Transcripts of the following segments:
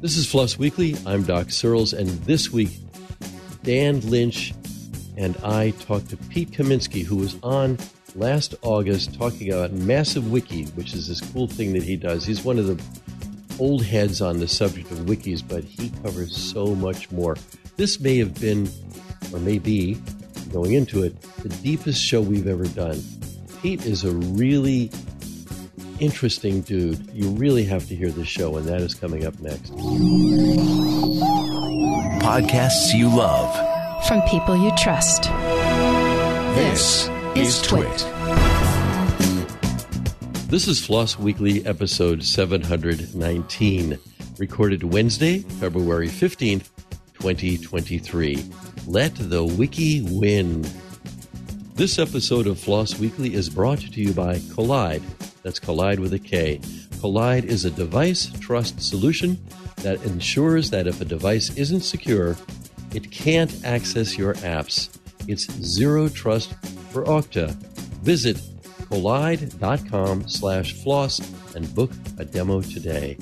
This is Floss Weekly. I'm Doc Searls, and this week, Dan Lynch and I talked to Pete Kaminski, who was on last August talking about Massive Wiki, which is this cool thing that he does. He's one of the old heads on the subject of wikis, but he covers so much more. This may have been, or may be, going into it, the deepest show we've ever done. Pete is a really interesting dude. You really have to hear this show, and that is coming up next. Podcasts you love from people you trust. This, is Twit. This is Floss Weekly, episode 719, recorded Wednesday, February 15th, 2023. Let the wiki win. This episode of Floss Weekly is brought to you by Kolide. That's Collide with a K. Kolide is a device trust solution that ensures that if a device isn't secure, it can't access your apps. It's zero trust for Okta. Visit kolide.com slash floss and book a demo today.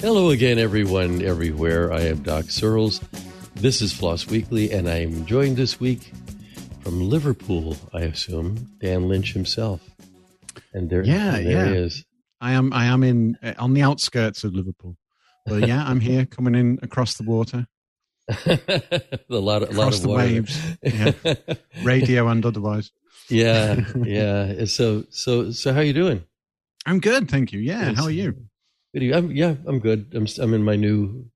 Hello again, everyone, everywhere. I am Doc Searls. This is Floss Weekly, and I'm joined this week from Liverpool, I assume, Dan Lynch himself. And there, yeah, and there yeah. he is. I am. I am in uh, on the outskirts of Liverpool. But yeah, I'm here, coming in across the water, a lot of, a lot across of the water. waves, yeah. radio and otherwise. yeah, yeah. So, so, so, how you doing? I'm good, thank you. Yeah, Yes. how are you? Good. I'm, yeah, I'm good. I'm, I'm in my new,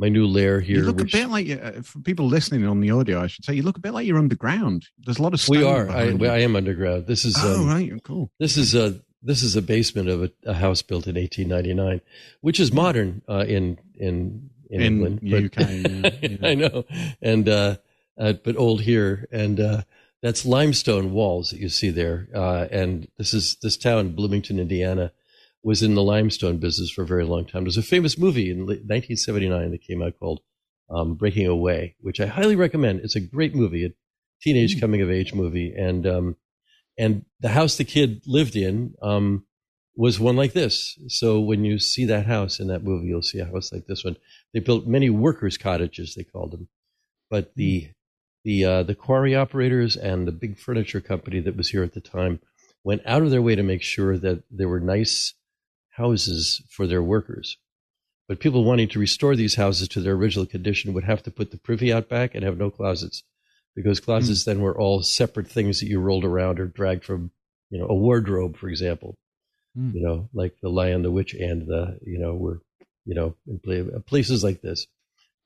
my new lair here. You look which a bit like uh, for people listening on the audio. I should say you look a bit like you're underground. There's a lot of stuff. we are. I. I am underground. This is, oh um, right, cool. this is a, this is a basement of a, a house built in 1899, which is modern uh, in in in, In England. but- yeah, yeah. I know, and uh, uh, but old here, and uh, that's limestone walls that you see there. Uh, and this is this town, Bloomington, Indiana, was in the limestone business for a very long time. There's a famous movie in 1979 that came out called um, Breaking Away, which I highly recommend. It's a great movie, a teenage Hmm. coming of age movie, and um, and the house the kid lived in um, was one like this. So when you see that house in that movie, you'll see a house like this one. They built many workers' cottages, they called them, but the the uh, the quarry operators and the big furniture company that was here at the time went out of their way to make sure that there were nice houses for their workers. But people wanting to restore these houses to their original condition would have to put the privy out back and have no closets, because closets then were all separate things that you rolled around or dragged from, you know, a wardrobe, for example. Hmm. You know, like the Lion, the Witch, and the you know were you know in places like this.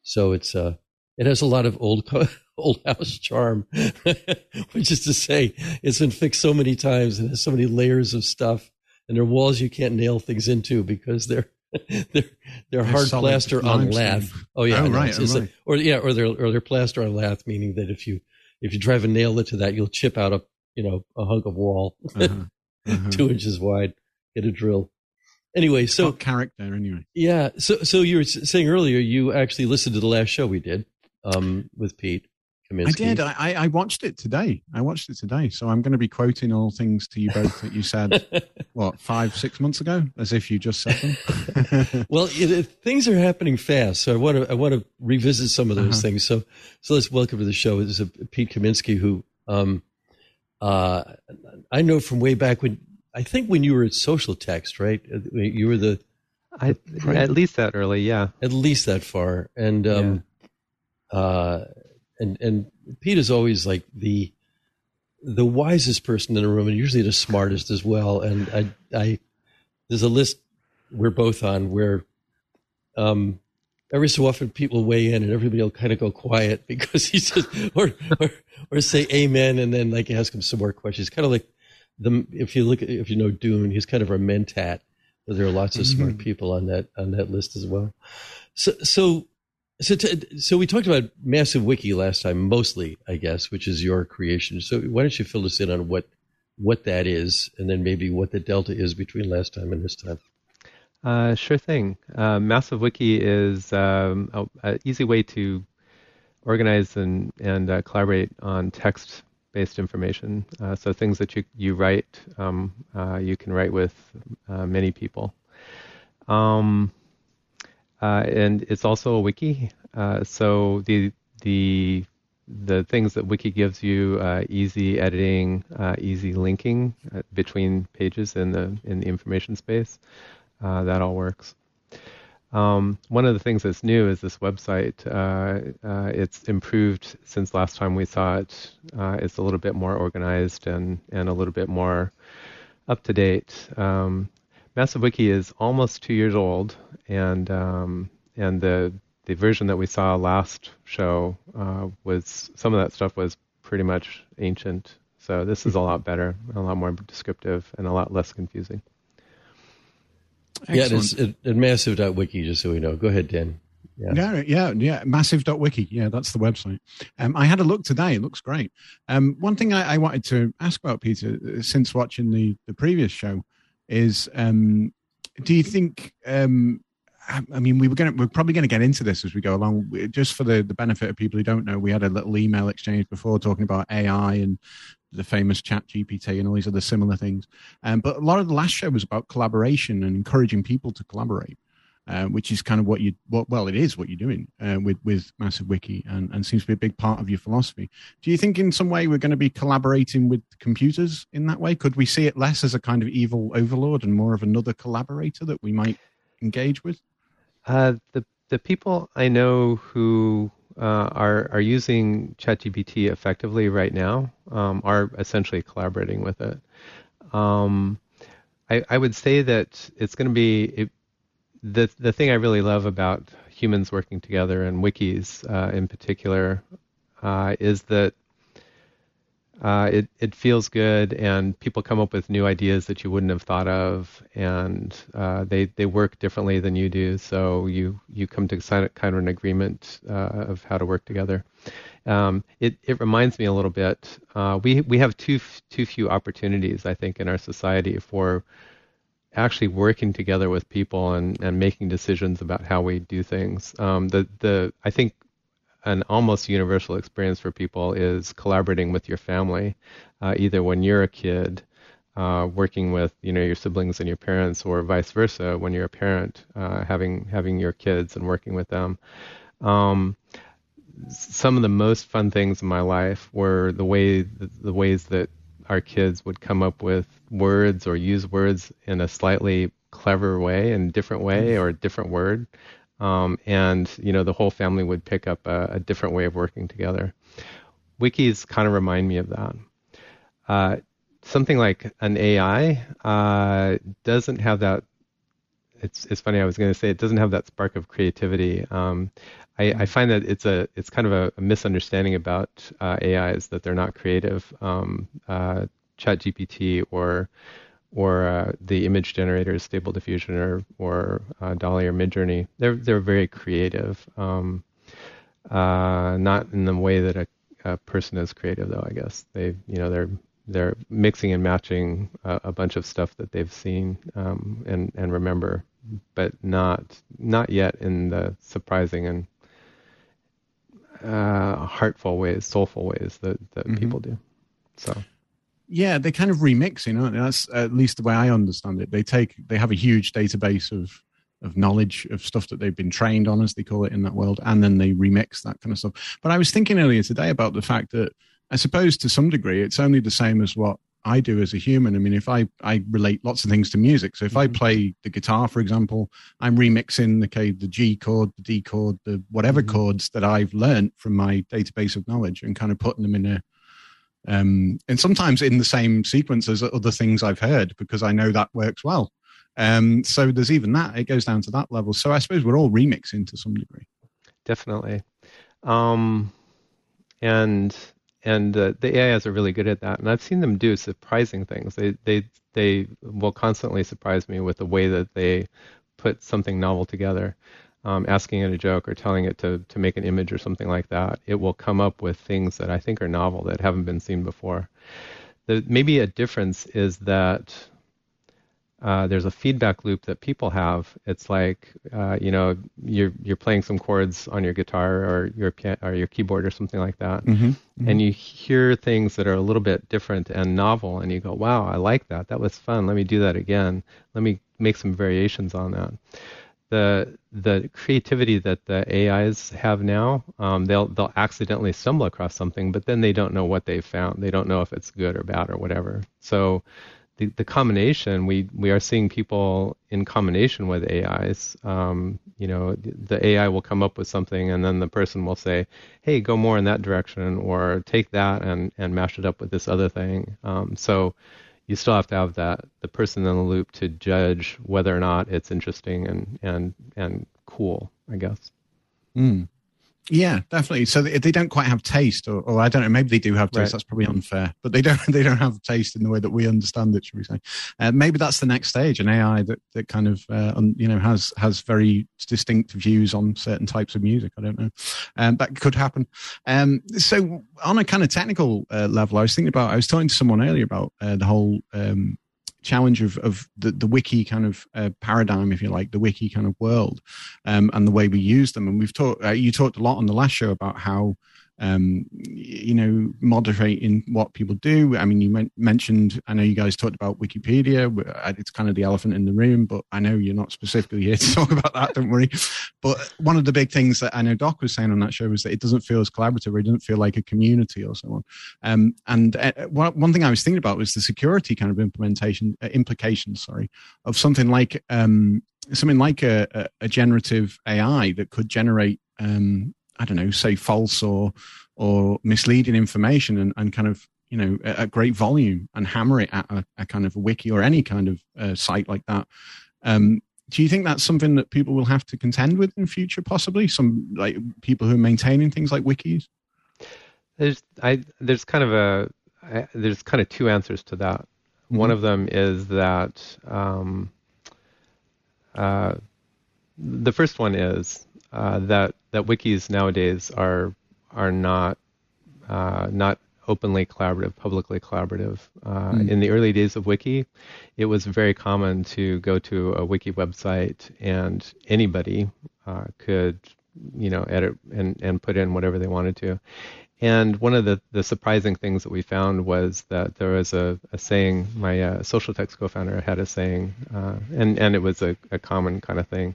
So it's uh it has a lot of old old house charm, which is to say, it's been fixed so many times and has so many layers of stuff, and they're walls you can't nail things into because they're they're they're hard plaster on lath. Oh yeah, Oh, right, It's- it's a- or yeah, or they're or they're plaster on lath, meaning that if you if you drive a nail into that, you'll chip out a you know a hunk of wall Uh-huh. Uh-huh. two inches wide. Get a drill. Anyway, so character anyway. yeah, so so you were saying earlier you actually listened to the last show we did um, with Pete Kaminski. I did. I, I I watched it today. I watched it today. So I'm going to be quoting all things to you both that you said, what, five, six months ago, as if you just said them. well, it, it- things are happening fast, so I want to I want to revisit some of those Uh-huh. things. So so let's welcome to the show. This is a Pete Kaminski who um, uh, I know from way back when I think when you were at Social Text, right? Uh, You were the I, Right. at least that early, yeah. at least that far. And um, uh, and and Pete is always like the the wisest person in the room, and usually the smartest as well. And I I there's a list we're both on where um every so often people weigh in and everybody will kind of go quiet because he says or or, or say amen and then like ask him some more questions. Kind of like the if you look at if you know dune he's kind of our mentat. But there are lots of smart people on that on that list as well. So so so t- so we talked about massive wiki last time mostly i guess which is your creation so why don't you fill us in on what what that is and then maybe what the delta is between last time and this time Uh, sure thing. Uh, Massive Wiki is um, a, a easy way to organize and and uh, collaborate on text-based information. Uh, so things that you you write, um, uh, you can write with uh, many people. Um, uh, and it's also a wiki. Uh, so the the the things that wiki gives you uh, easy editing uh, easy linking uh, between pages in the in the information space that all works. Um, one of the things that's new is this website. It's improved since last time we saw it. It's a little bit more organized and and a little bit more up to date. Um, massive wiki is almost two years old and um, and the the version that we saw last show uh, was some of that stuff was pretty much ancient. So this is a lot better, a lot more descriptive, and a lot less confusing. Excellent. Yeah, it's at, at massive.wiki, just so we know. Go ahead, Dan. Yeah. yeah, yeah, yeah. Massive.wiki. Yeah, that's the website. Um, I had a look today. It looks great. Um, one thing I, I, wanted to ask about, Peter, uh, since watching the, the previous show, is um, do you think um, I mean, we were going we're probably going to get into this as we go along. Just for the, the benefit of people who don't know, we had a little email exchange before talking about AI and the famous Chat GPT and all these other similar things. Um, but a lot of the last show was about collaboration and encouraging people to collaborate, uh, which is kind of what you, what, well, it is what you're doing uh, with with Massive Wiki, and, and seems to be a big part of your philosophy. Do you think in some way we're going to be collaborating with computers in that way? Could we see it less as a kind of evil overlord and more of another collaborator that we might engage with? Uh, the the people I know who uh, are are using ChatGPT effectively right now um, are essentially collaborating with it. Um, I, I would say that it's going to be it, the the thing I really love about humans working together and wikis uh, in particular uh, is that uh, it it feels good, and people come up with new ideas that you wouldn't have thought of, and uh, they they work differently than you do. So you you come to sign kind of an agreement uh, of how to work together. Um, it it reminds me a little bit. Uh, we we have too too few opportunities, I think, in our society for actually working together with people and, and making decisions about how we do things. Um, the the I think an almost universal experience for people is collaborating with your family, uh, either when you're a kid, uh, working with you know your siblings and your parents, or vice versa when you're a parent, uh, having having your kids and working with them. Um, some of the most fun things in my life were the way the, the ways that our kids would come up with words or use words in a slightly clever way and different way mm-hmm. or a different word um, and you know the whole family would pick up a, a, different way of working together. Wikis kind of remind me of that. Uh, something like an AI uh, doesn't have that. It's it's funny. I was going to say it doesn't have that spark of creativity. Um, I, I, find that it's a it's kind of a, a misunderstanding about uh, AIs that they're not creative. Um, uh, ChatGPT or or uh, the image generators, Stable Diffusion or or uh, DALL-E or Midjourney. They're they're very creative. Um, uh, not in the way that a, a, person is creative, though. I guess they you know they're they're mixing and matching a, a bunch of stuff that they've seen um, and and remember, but not not yet in the surprising and uh, heartful ways, soulful ways that that mm-hmm. people do. So yeah, they kind of remixing, aren't they? That's at least the way I understand it. They take they have a huge database of of knowledge of stuff that they've been trained on, as they call it in that world, and then they remix that kind of stuff. But I was thinking earlier today about the fact that I suppose to some degree it's only the same as what I do as a human. I mean, if I I relate lots of things to music, so if mm-hmm. I play the guitar, for example, I'm remixing the okay, the G chord, the D chord, the whatever mm-hmm. chords that I've learned from my database of knowledge, and kind of putting them in a um, and sometimes in the same sequence as other things I've heard because I know that works well. Um, so there's even that; it goes down to that level. So I suppose we're all remixing to some degree. Definitely, um, and and uh, the AIs are really good at that. And I've seen them do surprising things. They they they will constantly surprise me with the way that they put something novel together um, asking it a joke or telling it to, to make an image or something like that, it will come up with things that I think are novel that haven't been seen before. The, maybe a difference is that uh, there's a feedback loop that people have. It's like uh, you know you're you're playing some chords on your guitar or your piano or your keyboard or something like that, mm-hmm, mm-hmm. and you hear things that are a little bit different and novel, and you go, "Wow, I like that. That was fun. Let me do that again. Let me make some variations on that." the the creativity that the AIs have now, um, they'll they'll accidentally stumble across something, but then they don't know what they found. They don't know if it's good or bad or whatever. So the, the combination we we are seeing people in combination with AIs. Um, you know, the AI will come up with something, and then the person will say, "Hey, go more in that direction," or take that and and mash it up with this other thing. Um, so you still have to have that the person in the loop to judge whether or not it's interesting and and and cool. I guess. Mm. Yeah, definitely. So they, they don't quite have taste, or, or, I don't know. Maybe they do have taste. Right. That's probably unfair, but they don't. They don't have taste in the way that we understand it. Should we say? Uh, maybe that's the next stage, an AI that, that kind of uh, you know has has very distinct views on certain types of music. I don't know. Um, that could happen. Um, so on a kind of technical uh, level, I was thinking about. I was talking to someone earlier about uh, the whole um, challenge of, of the, the wiki kind of uh, paradigm, if you like, the wiki kind of world, um, and the way we use them. And we've talked, uh, you talked a lot on the last show about how um, you know, moderating what people do. I mean, you mentioned, I know you guys talked about Wikipedia. It's kind of the elephant in the room, but I know you're not specifically here to talk about that. Don't worry. But one of the big things that I know Doc was saying on that show was that it doesn't feel as collaborative. It doesn't feel like a community or so on. Um, and uh, one thing I was thinking about was the security kind of implementation uh, implications. Sorry, of something like um, something like a, a, a generative AI that could generate um, I don't know, say false or or misleading information and, and kind of you know at, great volume and hammer it at a, a, kind of a wiki or any kind of uh, site like that. Um, do you think that's something that people will have to contend with in future? Possibly some like people who are maintaining things like wikis. There's I there's kind of a I, there's kind of two answers to that. Mm-hmm. One of them is that um, uh, the first one is uh, that that wikis nowadays are are not uh, not openly collaborative, publicly collaborative. Uh, mm. In the early days of Wiki, it was very common to go to a Wiki website and anybody uh, could, you know, edit and, and put in whatever they wanted to. And one of the, the surprising things that we found was that there was a, a saying, my uh, Socialtext co-founder had a saying, uh, and, and it was a, a common kind of thing,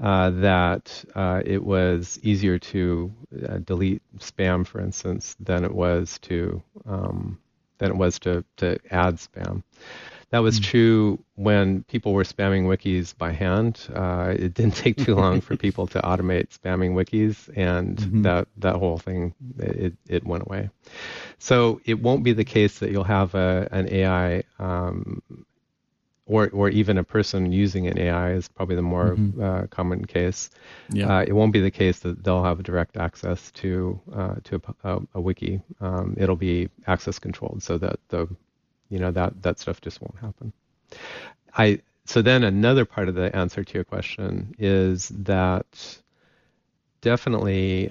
uh, that uh, it was easier to uh, delete spam, for instance, than it was to um, than it was to to add spam. That was mm true when people were spamming wikis by hand. Uh, it didn't take too long for people to automate spamming wikis, and mm-hmm. that that whole thing it it went away. So it won't be the case that you'll have a, an AI um, or or even a person using an AI is probably the more mm-hmm. uh, common case. Yeah. Uh, it won't be the case that they'll have direct access to uh, to a, a, a wiki. Um, it'll be access controlled, so that the you know that that stuff just won't happen. I so then another part of the answer to your question is that definitely,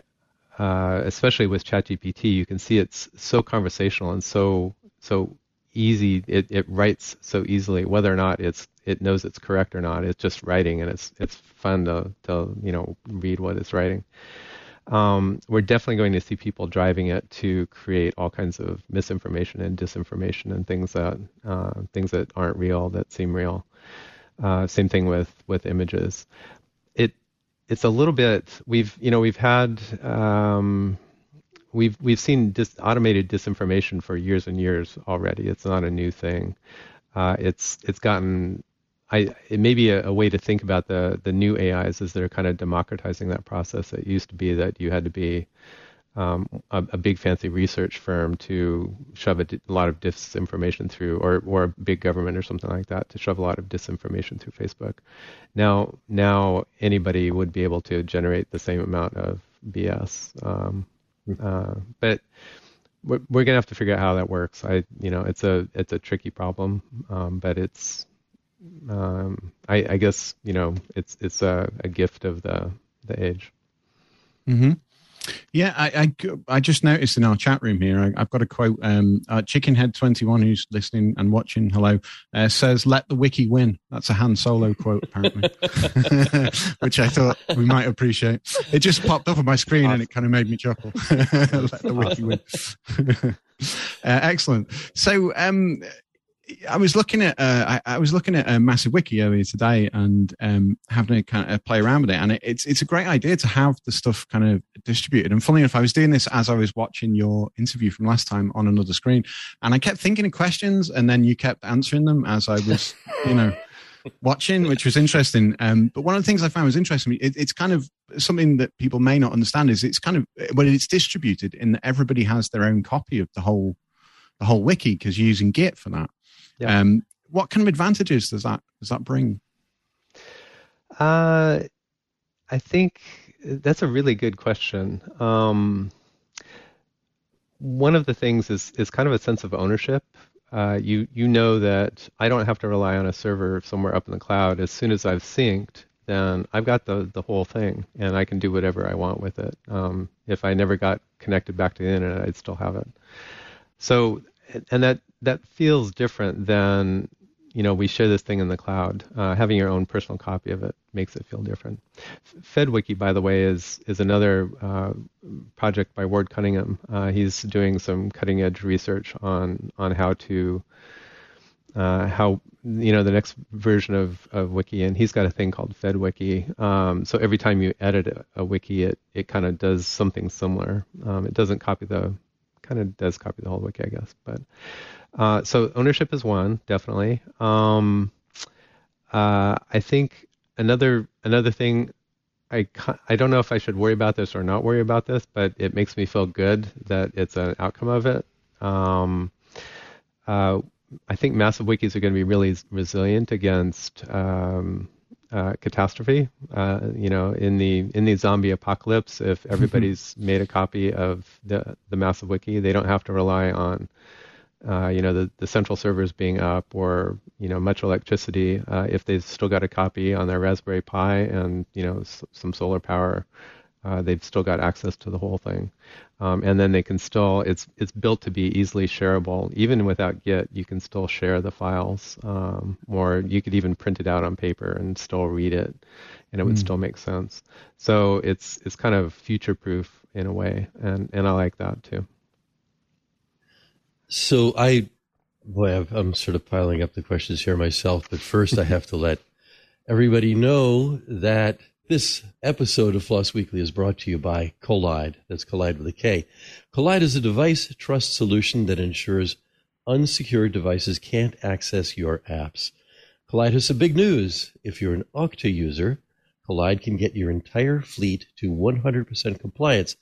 uh, especially with ChatGPT, you can see it's so conversational and so so easy. It, it writes so easily, whether or not it's it knows it's correct or not. It's just writing, and it's it's fun to to you know read what it's writing. Um, we're definitely going to see people driving it to create all kinds of misinformation and disinformation and things that uh, things that aren't real that seem real. Uh, same thing with with images. It it's a little bit we've you know we've had um, we've we've seen dis- automated disinformation for years and years already. It's not a new thing. Uh, it's it's gotten I, it may be a, a, way to think about the the new AIs is they're kind of democratizing that process. It used to be that you had to be um, a, a, big fancy research firm to shove a, a, lot of disinformation through, or or a big government or something like that to shove a lot of disinformation through Facebook. Now now anybody would be able to generate the same amount of BS. Um, uh, but we're, we're gonna have to figure out how that works. I, you know, it's a it's a tricky problem, um, but it's, um, I, I, guess, you know, it's it's a, a gift of the the age. Mm-hmm. Yeah, I, I, I, just noticed in our chat room here, I, have got a quote. Um, uh, Chickenhead21, who's listening and watching, hello, uh, says, let the wiki win. That's a Han Solo quote, apparently, which I thought we might appreciate. It just popped up on my screen and it kind of made me chuckle. let the wiki win. uh, excellent. So, um, I was looking at uh, I, I, was looking at a massive wiki earlier today and um, having a kind of play around with it, and it, it's it's a great idea to have the stuff kind of distributed. And funny enough, I was doing this as I was watching your interview from last time on another screen, and I kept thinking of questions, and then you kept answering them as I was, you know. watching, which was interesting. Um, but one of the things I found was interesting. It, it's kind of something that people may not understand is it's kind of when it's distributed in that everybody has their own copy of the whole the whole wiki because you're using Git for that. Yeah. Um, what kind of advantages does that does that bring? Uh, I think that's a really good question. Um, one of the things is is kind of a sense of ownership. Uh, you you know that I don't have to rely on a server somewhere up in the cloud. As soon as I've synced, then I've got the the whole thing, and I can do whatever I want with it. Um, if I never got connected back to the internet, I'd still have it. So, and that that feels different than you know we share this thing in the cloud. Uh, having your own personal copy of it makes it feel different. FedWiki, by the way, is is another uh, project by Ward Cunningham. Uh, he's doing some cutting edge research on on how to uh, how you know the next version of, of wiki and he's got a thing called fedwiki um, so every time you edit a, a wiki it, it kind of does something similar um, it doesn't copy the kind of does copy the whole wiki i guess but uh, so ownership is one, definitely. Um, uh, I think another another thing. I, I don't know if I should worry about this or not worry about this, but it makes me feel good that it's an outcome of it. Um, uh, I think massive wikis are going to be really resilient against um, uh, catastrophe. Uh, you know, in the in the zombie apocalypse, if everybody's made a copy of the the massive wiki, they don't have to rely on uh, you know, the, the central servers being up or, you know, much electricity, uh, if they've still got a copy on their Raspberry Pi and, you know, s- some solar power, uh, they've still got access to the whole thing. Um, and then they can still, it's, it's built to be easily shareable. Even without Git, you can still share the files. Um, or you could even print it out on paper and still read it and it would mm. still make sense. So it's, it's kind of future proof in a way. And, and I like that too. So I, boy, I'm sort of piling up the questions here myself, but first I have to let everybody know that this episode of Floss Weekly is brought to you by Kolide. That's Collide with a K. Kolide is a device trust solution that ensures unsecured devices can't access your apps. Kolide has some big news. If you're an Okta user, Kolide can get your entire fleet to 100% compliance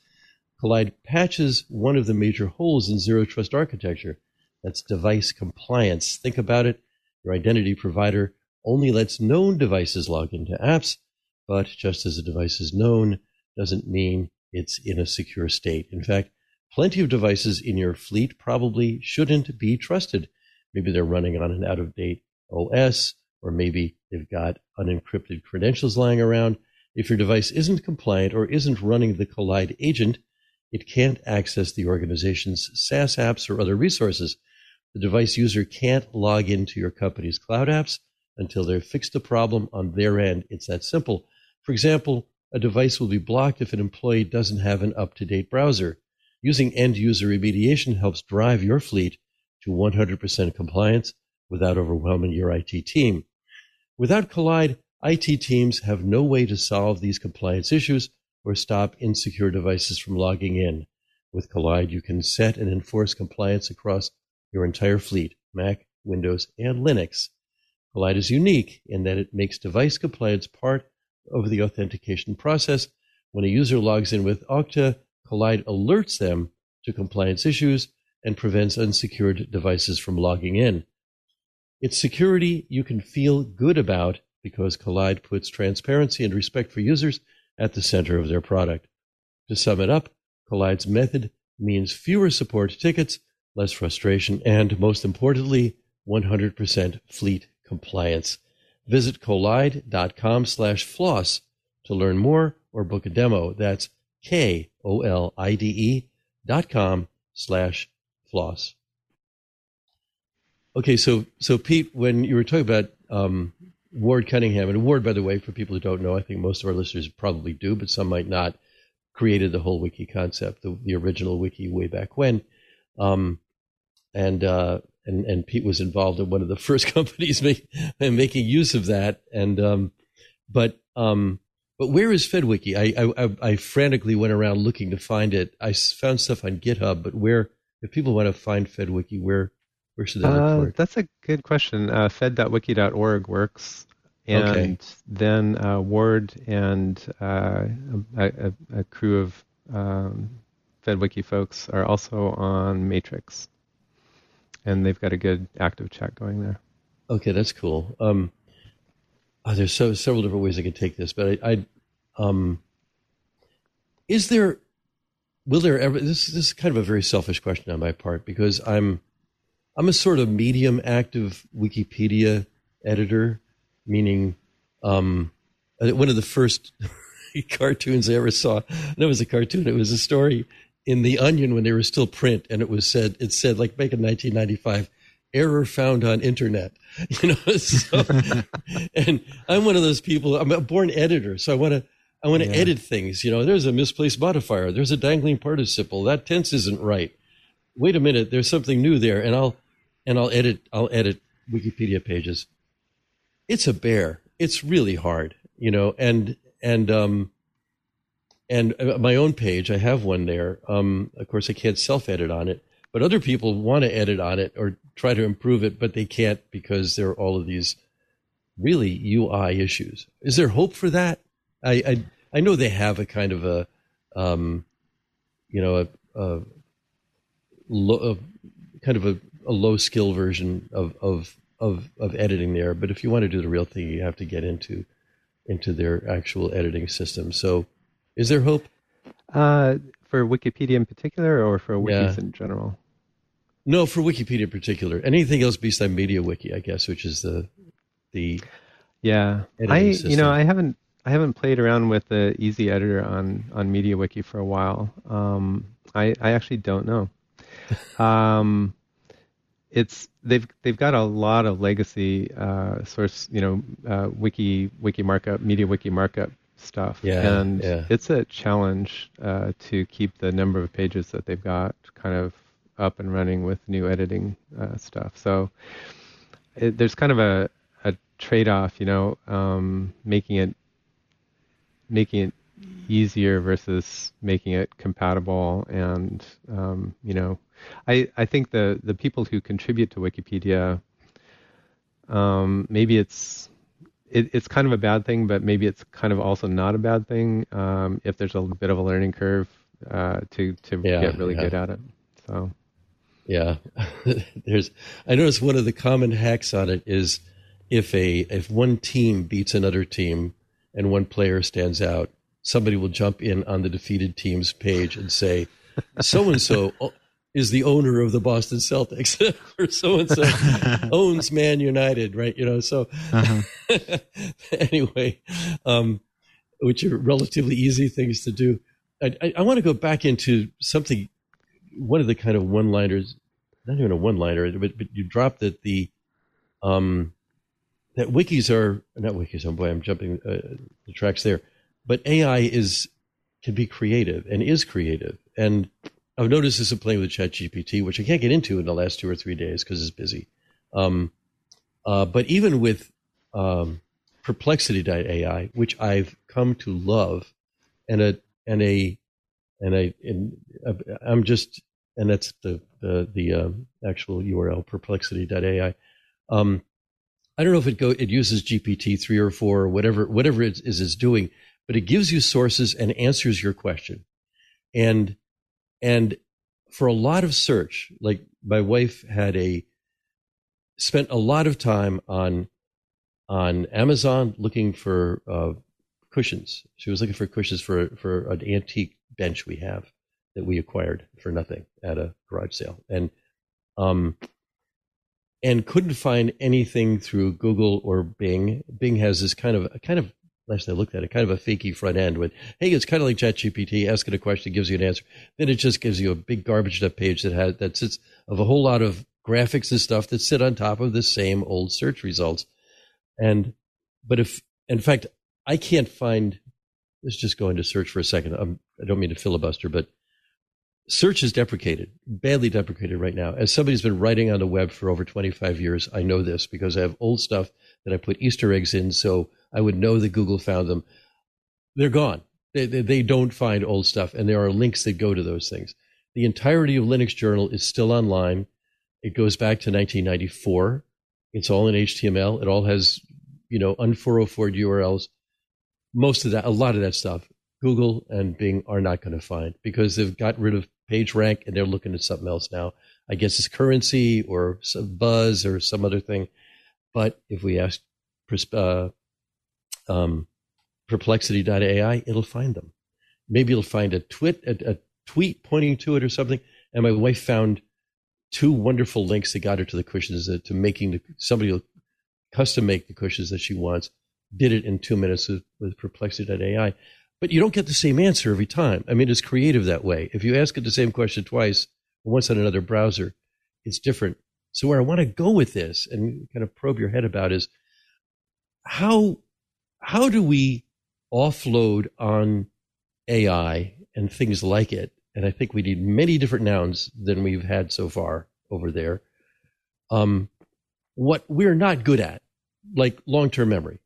Kolide patches one of the major holes in zero trust architecture. That's device compliance. Think about it. Your identity provider only lets known devices log into apps, but just as a device is known doesn't mean it's in a secure state. In fact, plenty of devices in your fleet probably shouldn't be trusted. Maybe they're running on an out of date OS, or maybe they've got unencrypted credentials lying around. If your device isn't compliant or isn't running the Kolide agent, it can't access the organization's SaaS apps or other resources. The device user can't log into your company's cloud apps until they've fixed the problem on their end. It's that simple. For example, a device will be blocked if an employee doesn't have an up to date browser. Using end user remediation helps drive your fleet to 100% compliance without overwhelming your IT team. Without Kolide, IT teams have no way to solve these compliance issues or stop insecure devices from logging in. With Kolide, you can set and enforce compliance across your entire fleet, Mac, Windows, and Linux. Kolide is unique in that it makes device compliance part of the authentication process. When a user logs in with Okta, Kolide alerts them to compliance issues and prevents unsecured devices from logging in. It's security you can feel good about because Kolide puts transparency and respect for users at the center of their product. To sum it up, Kolide's method means fewer support tickets, less frustration, and most importantly, 100% fleet compliance. Visit kolide.com slash floss to learn more or book a demo. That's K-O-L-I-D-E dot com slash floss. Okay, so so Pete, when you were talking about um, Ward Cunningham, and Ward, by the way, for people who don't know, I think most of our listeners probably do, but some might not, created the whole wiki concept, the, the original wiki way back when. Um, and uh, and and Pete was involved in one of the first companies make, making use of that. And um, but um, but where is FedWiki? I, I I frantically went around looking to find it. I found stuff on GitHub, but where if people want to find FedWiki, where where should they look Uh, for it? that's a good question. Uh, fed.wiki.org works, and Okay. then uh, Ward and uh, a, a, a crew of um, FedWiki folks are also on Matrix, and they've got a good active chat going there. Okay, that's cool. Um, oh, there's so several different ways I could take this, but I, I um, is there, will there ever? This this is kind of a very selfish question on my part because I'm, I'm a sort of medium active Wikipedia editor, meaning, um, uh, one of the first cartoons I ever saw. That was a cartoon. It was a story in the Onion when they were still print, and it was said it said like back in 1995, error found on internet. You know, so, and I'm one of those people. I'm a born editor, so I want to I want to Yeah. edit things. You know, there's a misplaced modifier. There's a dangling participle. That tense isn't right. Wait a minute, there's something new there, and I'll and I'll edit I'll edit Wikipedia pages. It's a bear. It's really hard, you know, and and um and uh, my own page, I have one there. Um, of course, I can't self edit on it, but other people want to edit on it or try to improve it, but they can't because there are all of these really UI issues. Is there hope for that? I I, I know they have a kind of a, um, you know, a, a, low, a kind of a, a low skill version of, of of of editing there. But if you want to do the real thing, you have to get into into their actual editing system. So, is there hope? Uh, for Wikipedia in particular, or for wikis Yeah. in general? No, for Wikipedia in particular. Anything else besides MediaWiki, I guess, which is the the Yeah, I you know I haven't I haven't played around with the Easy Editor on on MediaWiki for a while. Um, I I actually don't know. um, it's they've they've got a lot of legacy uh, source you know uh, wiki wiki markup MediaWiki markup stuff, Yeah, and yeah. it's a challenge uh, to keep the number of pages that they've got kind of up and running with new editing uh, stuff. So it, there's kind of a, a trade-off, you know, um, making it making it easier versus making it compatible. And um, you know, I I think the the people who contribute to Wikipedia, um, maybe it's it, it's kind of a bad thing, but maybe it's kind of also not a bad thing um, if there's a bit of a learning curve uh, to to Yeah, get really yeah. good at it. So. Yeah, there's. I noticed one of the common hacks on it is if a if one team beats another team and one player stands out, somebody will jump in on the defeated team's page and say, "So and so is the owner of the Boston Celtics," or "So and so owns Man United," right? You know. So Uh-huh. anyway, um, which are relatively easy things to do. I, I, I want to go back into something one of the kind of one liners, not even a one liner, but, but you dropped that the, um, that wikis are not wikis. Oh boy, I'm jumping uh, the tracks there. But AI is can be creative and is creative, and I've noticed this in playing with ChatGPT, which I can't get into in the last two or three days because it's busy. Um, uh, but even with um, Perplexity.ai, which I've come to love, and a and a and I and uh, I'm just and that's the the the um, actual URL perplexity.ai. Um, I don't know if it go it uses GPT three or four or whatever whatever it is it's doing, but it gives you sources and answers your question, and and for a lot of search, like my wife had a spent a lot of time on on Amazon looking for uh, cushions. She was looking for cushions for for an antique bench we have that we acquired for nothing at a garage sale, and um, and couldn't find anything through Google or Bing. Bing has this kind of a kind of last they looked at it, kind of a fakey front end with, hey, it's kind of like ChatGPT. Ask it a question, gives you an answer. Then it just gives you a big garbage up page that has that sits of a whole lot of graphics and stuff that sit on top of the same old search results. And but if in fact I can't find let's just go into search for a second. I'm, I don't mean to filibuster, but search is deprecated, badly deprecated right now. As somebody who's been writing on the web for over 25 years, I know this because I have old stuff that I put Easter eggs in, so I would know that Google found them. They're gone. They, they, they don't find old stuff, and there are links that go to those things. The entirety of Linux Journal is still online. It goes back to 1994. It's all in HTML. It all has, you know, un404 URLs. Most of that, a lot of that stuff, Google and Bing are not going to find because they've got rid of PageRank and they're looking at something else now. I guess it's currency or some buzz or some other thing. But if we ask uh, um, perplexity.ai, it'll find them. Maybe it'll find a tweet, a, a tweet pointing to it or something. And my wife found two wonderful links that got her to the cushions uh, to making the, somebody custom make the cushions that she wants. Did it in two minutes with, with perplexity.ai. But you don't get the same answer every time. I mean, it's creative that way. If you ask it the same question twice, once on another browser, it's different. So where I want to go with this and kind of probe your head about is how how do we offload on AI and things like it? And I think we need many different nouns than we've had so far over there. Um, what we're not good at, like long term memory.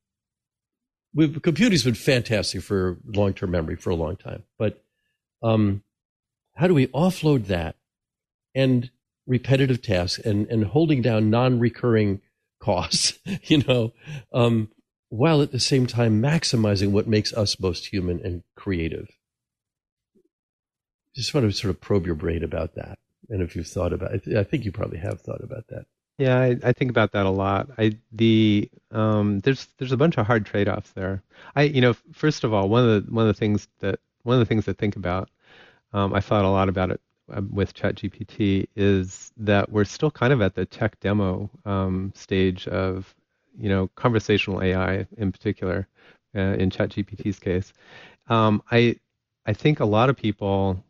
We've, computing's been fantastic for long term memory for a long time, but um, how do we offload that and repetitive tasks and, and holding down non recurring costs, you know, um, while at the same time maximizing what makes us most human and creative? Just want to sort of probe your brain about that. And if you've thought about it, I think you probably have thought about that. Yeah, I, I think about that a lot. I the um, there's there's a bunch of hard trade-offs there. I you know first of all one of the one of the things that one of the things to think about. Um, I thought a lot about it uh, with ChatGPT is that we're still kind of at the tech demo um, stage of you know conversational AI in particular uh, in ChatGPT's case. Um, I I think a lot of people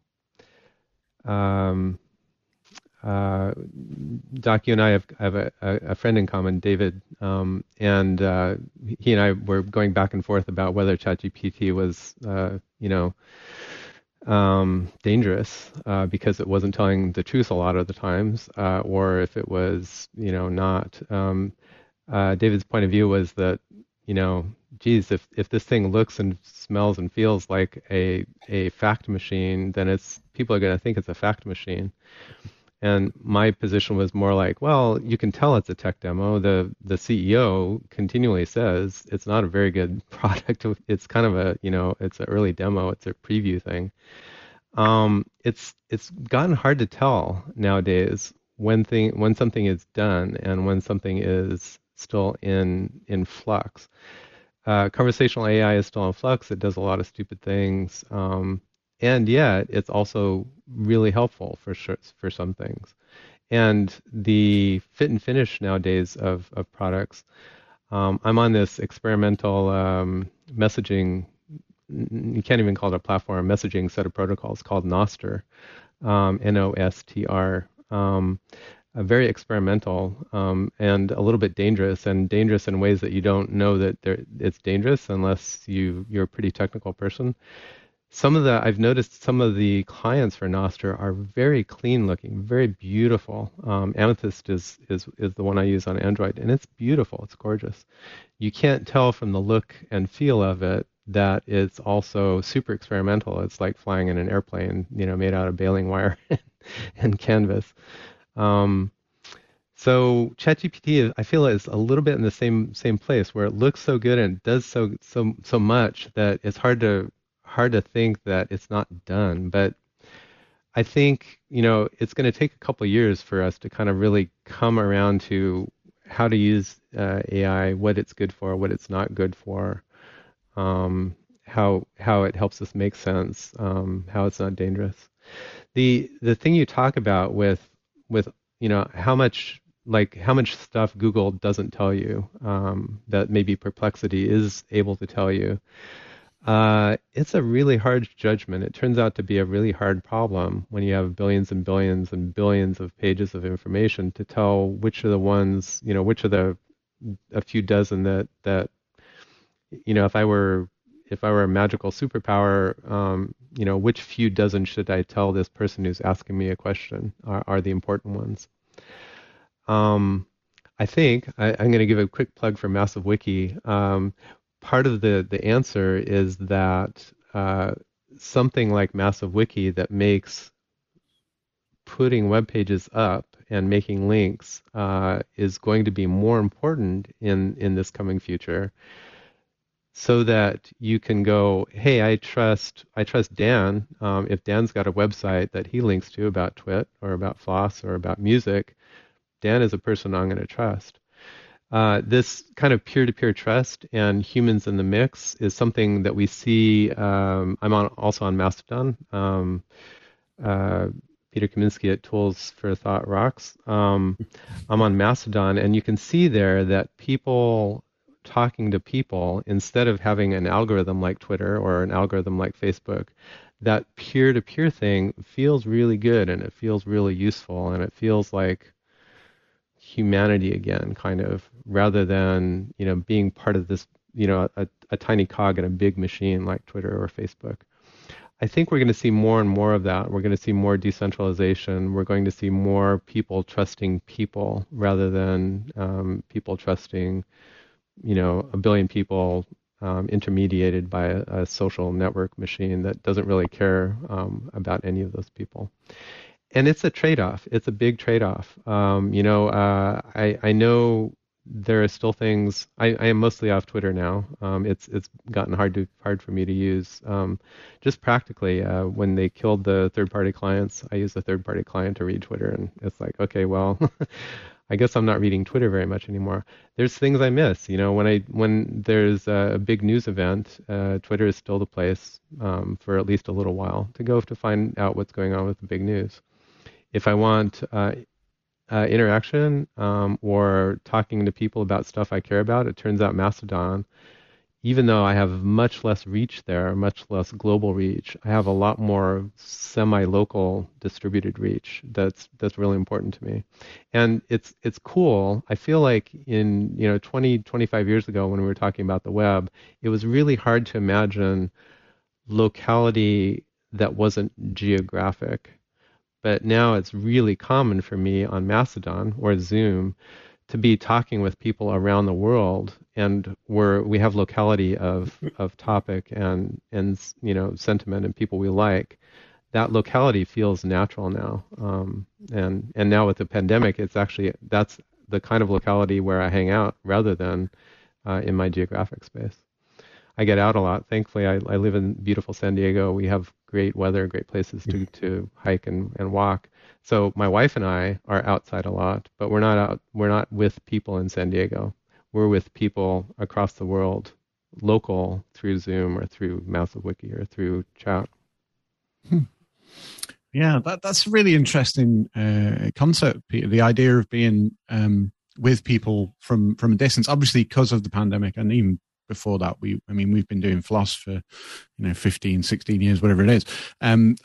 um, uh, Doc, you and I have, have a, a, friend in common, David, um, and uh, he and I were going back and forth about whether ChatGPT was, uh, you know, um, dangerous uh, because it wasn't telling the truth a lot of the times, uh, or if it was, you know, not. Um, uh, David's point of view was that, you know, geez, if if this thing looks and smells and feels like a a fact machine, then it's people are going to think it's a fact machine. And my position was more like, well, you can tell it's a tech demo. The the CEO continually says it's not a very good product. It's kind of a you know it's an early demo. It's a preview thing. Um, it's it's gotten hard to tell nowadays when thing when something is done and when something is still in in flux. Uh, conversational AI is still in flux. It does a lot of stupid things. Um, and yet it's also really helpful for sure, for some things. And the fit and finish nowadays of of products, um, I'm on this experimental um, messaging. You can't even call it a platform messaging set of protocols called Nostr, um, N-O-S-T-R. Um, very experimental um, and a little bit dangerous, and dangerous in ways that you don't know that it's dangerous unless you you're a pretty technical person some of the I've noticed some of the clients for Nostr are very clean looking, very beautiful. Um, Amethyst is is is the one I use on Android, and it's beautiful. It's gorgeous. You can't tell from the look and feel of it that it's also super experimental. It's like flying in an airplane, you know, made out of baling wire and canvas. Um, so ChatGPT, I feel, is a little bit in the same same place where it looks so good and does so so so much that it's hard to hard to think that it's not done. But I think you know it's going to take a couple years for us to kind of really come around to how to use uh, AI, what it's good for, what it's not good for, um, how how it helps us make sense, um, how it's not dangerous. The the thing you talk about with with you know how much like how much stuff Google doesn't tell you um, that maybe Perplexity is able to tell you. Uh, it's a really hard judgment. It turns out to be a really hard problem when you have billions and billions and billions of pages of information to tell which are the ones, you know, which are the a few dozen that that, you know, if I were if I were a magical superpower, um, you know, which few dozen should I tell this person who's asking me a question are, are the important ones? Um, I think I, am going to give a quick plug for Massive Wiki. Um, part of the the answer is that uh, something like Massive Wiki that makes putting web pages up and making links uh, is going to be more important in in this coming future so that you can go hey i trust i trust dan um, if dan's got a website that he links to about twit or about floss or about music dan is a person i'm going to trust uh, this kind of peer-to-peer trust and humans in the mix is something that we see um, i'm on also on mastodon um, uh, Peter Kaminski at Tools for Thought Rocks. Um, I'm on Mastodon, and you can see there that people talking to people instead of having an algorithm like Twitter or an algorithm like Facebook, that peer to peer thing feels really good and it feels really useful and it feels like humanity again, kind of, rather than, you know, being part of this, you know, a, a tiny cog in a big machine like Twitter or Facebook. I think we're going to see more and more of that. We're going to see more decentralization. We're going to see more people trusting people rather than um, people trusting, you know, a billion people um, intermediated by a, a, social network machine that doesn't really care um, about any of those people. And it's a trade-off. It's a big trade-off. Um, you know, uh, I I know there are still things. I, I am mostly off Twitter now. Um, it's it's gotten hard to hard for me to use. Um, just practically, uh, when they killed the third-party clients, I use a third-party client to read Twitter, and it's like, okay, well, I guess I'm not reading Twitter very much anymore. There's things I miss. You know, when I when there's a big news event, uh, Twitter is still the place um, for at least a little while to go to find out what's going on with the big news. If I want uh, uh, interaction um, or talking to people about stuff I care about, it turns out Mastodon, even though I have much less reach there, much less global reach, I have a lot more semi-local distributed reach. That's that's really important to me, and it's it's cool. I feel like in you know 20 25 years ago when we were talking about the web, it was really hard to imagine locality that wasn't geographic but now it's really common for me on Mastodon or Zoom to be talking with people around the world and where we have locality of, of topic and, and you know sentiment and people we like that locality feels natural now um, and and now with the pandemic it's actually that's the kind of locality where I hang out rather than uh, in my geographic space I get out a lot. Thankfully, I, I live in beautiful San Diego. We have great weather, great places to, to hike and, and walk. So my wife and I are outside a lot, but we're not out. We're not with people in San Diego. We're with people across the world, local through Zoom or through Massive Wiki or through chat. Hmm. Yeah, that that's a really interesting uh, concept, Peter. The idea of being um, with people from from a distance, obviously because of the pandemic, and even before that we i mean we've been doing floss for you know 15 16 years whatever it is um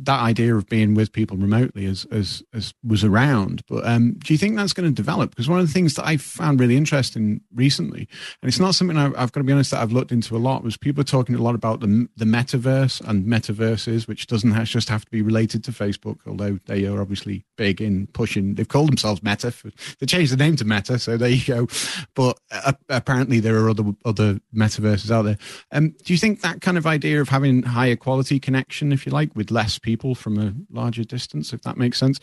that idea of being with people remotely as as, as was around. But um, do you think that's going to develop? Because one of the things that I found really interesting recently, and it's not something I've, I've, got to be honest that I've looked into a lot, was people are talking a lot about the the metaverse and metaverses, which doesn't have, just have to be related to Facebook, although they are obviously big in pushing. They've called themselves Meta. For, they changed the name to Meta, so there you go. But uh, apparently there are other other metaverses out there. Um, do you think that kind of idea of having higher quality connection, if you like, with less people from a larger distance, if that makes sense.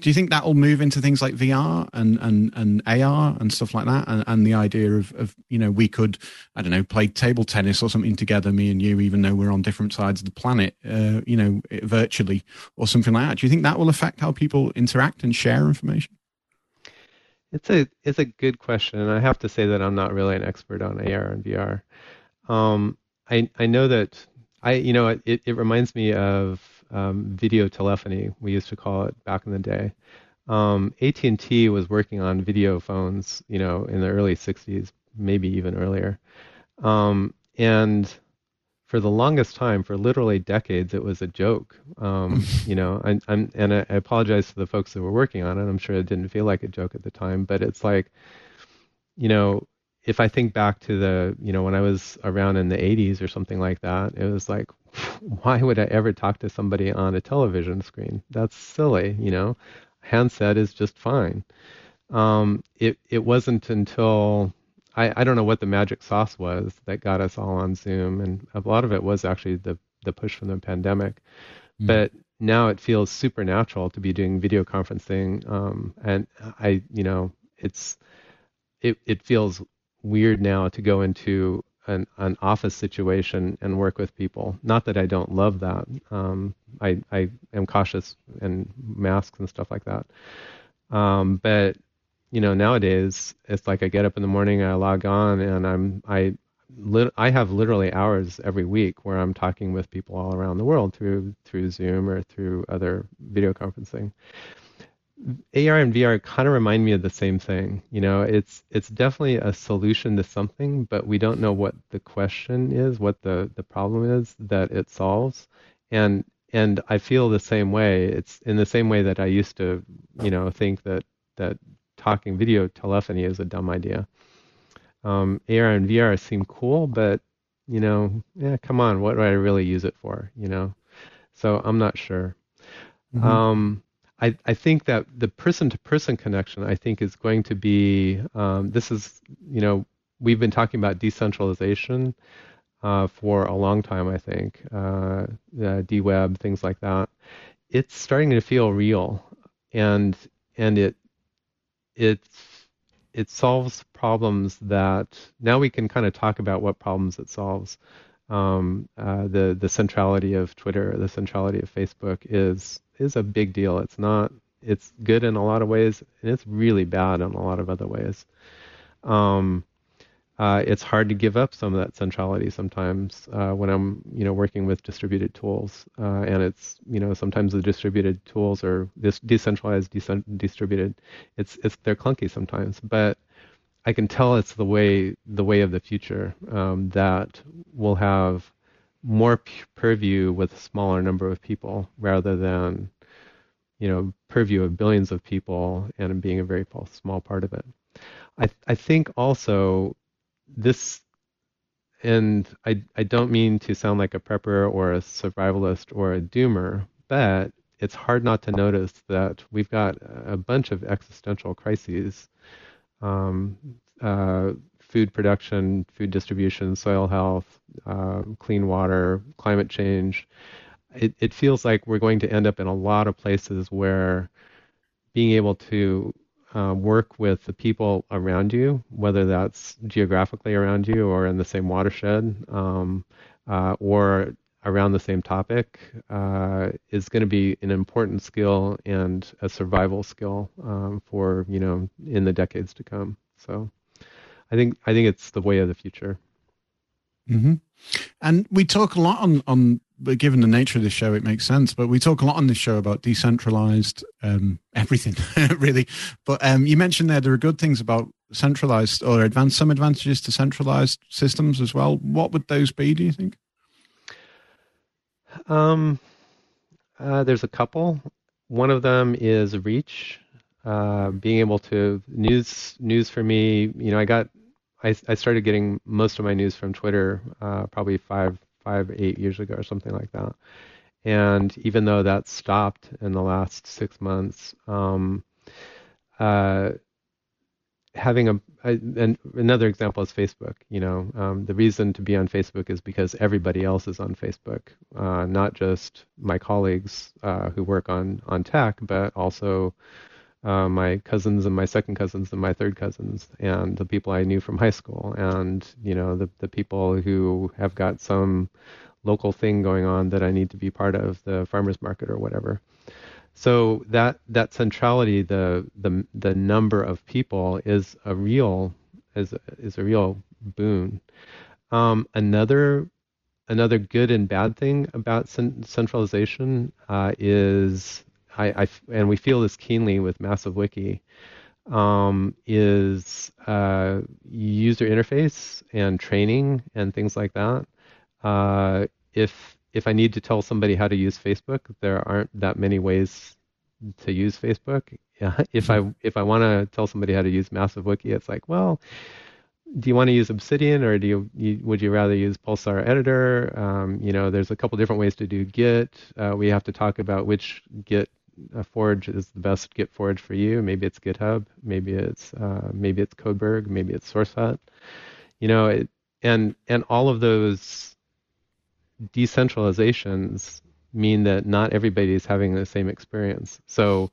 Do you think that will move into things like VR and, and, and AR and stuff like that? And, and the idea of, of, you know, we could, I don't know, play table tennis or something together, me and you, even though we're on different sides of the planet, uh, you know, virtually or something like that. Do you think that will affect how people interact and share information? It's a it's a good question, and I have to say that I'm not really an expert on AR and VR. Um, I I know that I, you know, it, it reminds me of um, video telephony. We used to call it back in the day. Um, AT&T was working on video phones, you know, in the early 60s, maybe even earlier. Um, and for the longest time, for literally decades, it was a joke. Um, you know, I, I'm, and I, I apologize to the folks that were working on it. I'm sure it didn't feel like a joke at the time, but it's like, you know, if I think back to the, you know, when I was around in the 80s or something like that, it was like, why would I ever talk to somebody on a television screen? That's silly, you know. Handset is just fine. Um, it it wasn't until I, I don't know what the magic sauce was that got us all on Zoom, and a lot of it was actually the the push from the pandemic. Mm. But now it feels supernatural to be doing video conferencing, um, and I, you know, it's it it feels weird now to go into an, an office situation and work with people. Not that I don't love that. Um, I I am cautious and masks and stuff like that. Um, but you know nowadays it's like I get up in the morning, I log on, and I'm I I have literally hours every week where I'm talking with people all around the world through through Zoom or through other video conferencing. AR and VR kind of remind me of the same thing. You know, it's it's definitely a solution to something, but we don't know what the question is, what the the problem is that it solves. And and I feel the same way. It's in the same way that I used to, you know, think that that talking video telephony is a dumb idea. Um, AR and VR seem cool, but you know, yeah, come on, what do I really use it for? You know, so I'm not sure. Mm-hmm. Um, I, I think that the person-to-person connection, I think, is going to be. Um, this is, you know, we've been talking about decentralization uh, for a long time. I think uh, DWeb, things like that. It's starting to feel real, and and it it's it solves problems that now we can kind of talk about what problems it solves. Um, uh, the the centrality of Twitter, the centrality of Facebook is is a big deal. It's not. It's good in a lot of ways, and it's really bad in a lot of other ways. Um, uh, it's hard to give up some of that centrality sometimes uh, when I'm, you know, working with distributed tools, uh, and it's, you know, sometimes the distributed tools are this decentralized, decent, distributed. It's, it's they're clunky sometimes, but I can tell it's the way, the way of the future um, that will have more purview with a smaller number of people rather than you know purview of billions of people and being a very small part of it. I I think also this and I I don't mean to sound like a prepper or a survivalist or a doomer, but it's hard not to notice that we've got a bunch of existential crises. Um, uh, food production, food distribution, soil health, uh, clean water, climate change. It, it feels like we're going to end up in a lot of places where being able to uh, work with the people around you, whether that's geographically around you or in the same watershed um, uh, or around the same topic, uh, is going to be an important skill and a survival skill um, for you know in the decades to come. So. I think I think it's the way of the future. Mm-hmm. And we talk a lot on on but given the nature of this show, it makes sense. But we talk a lot on this show about decentralized um, everything, really. But um, you mentioned there there are good things about centralized or advanced some advantages to centralized systems as well. What would those be? Do you think? Um, uh, there's a couple. One of them is reach uh, being able to news news for me. You know, I got I, I started getting most of my news from Twitter uh, probably five five eight years ago or something like that. And even though that stopped in the last six months, um, uh, having a, a and another example is Facebook. You know, um, the reason to be on Facebook is because everybody else is on Facebook, uh, not just my colleagues uh, who work on on tech, but also uh, my cousins and my second cousins and my third cousins and the people I knew from high school and you know the the people who have got some local thing going on that I need to be part of the farmers market or whatever. So that that centrality, the the the number of people is a real is is a real boon. Um, another another good and bad thing about centralization uh, is I, I, and we feel this keenly with Massive Wiki, um, is uh, user interface and training and things like that. Uh, if if I need to tell somebody how to use Facebook, there aren't that many ways to use Facebook. If I if I want to tell somebody how to use Massive Wiki, it's like, well, do you want to use Obsidian or do you, you would you rather use Pulsar Editor? Um, you know, there's a couple different ways to do Git. Uh, we have to talk about which Git uh, forge is the best Git forge for you. Maybe it's GitHub, maybe it's uh, maybe it's Codeberg, maybe it's SourceHut. You know, it, and and all of those decentralizations mean that not everybody is having the same experience. So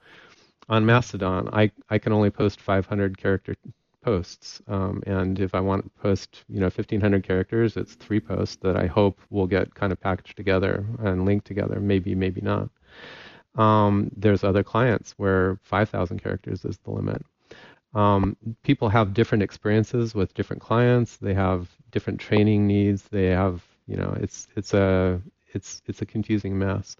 on Mastodon, I, I can only post 500 character posts. Um, and if I want to post, you know, 1,500 characters, it's three posts that I hope will get kind of packaged together and linked together. Maybe, maybe not. Um, there's other clients where 5,000 characters is the limit. Um, people have different experiences with different clients. They have different training needs. They have, you know, it's it's a it's it's a confusing mess.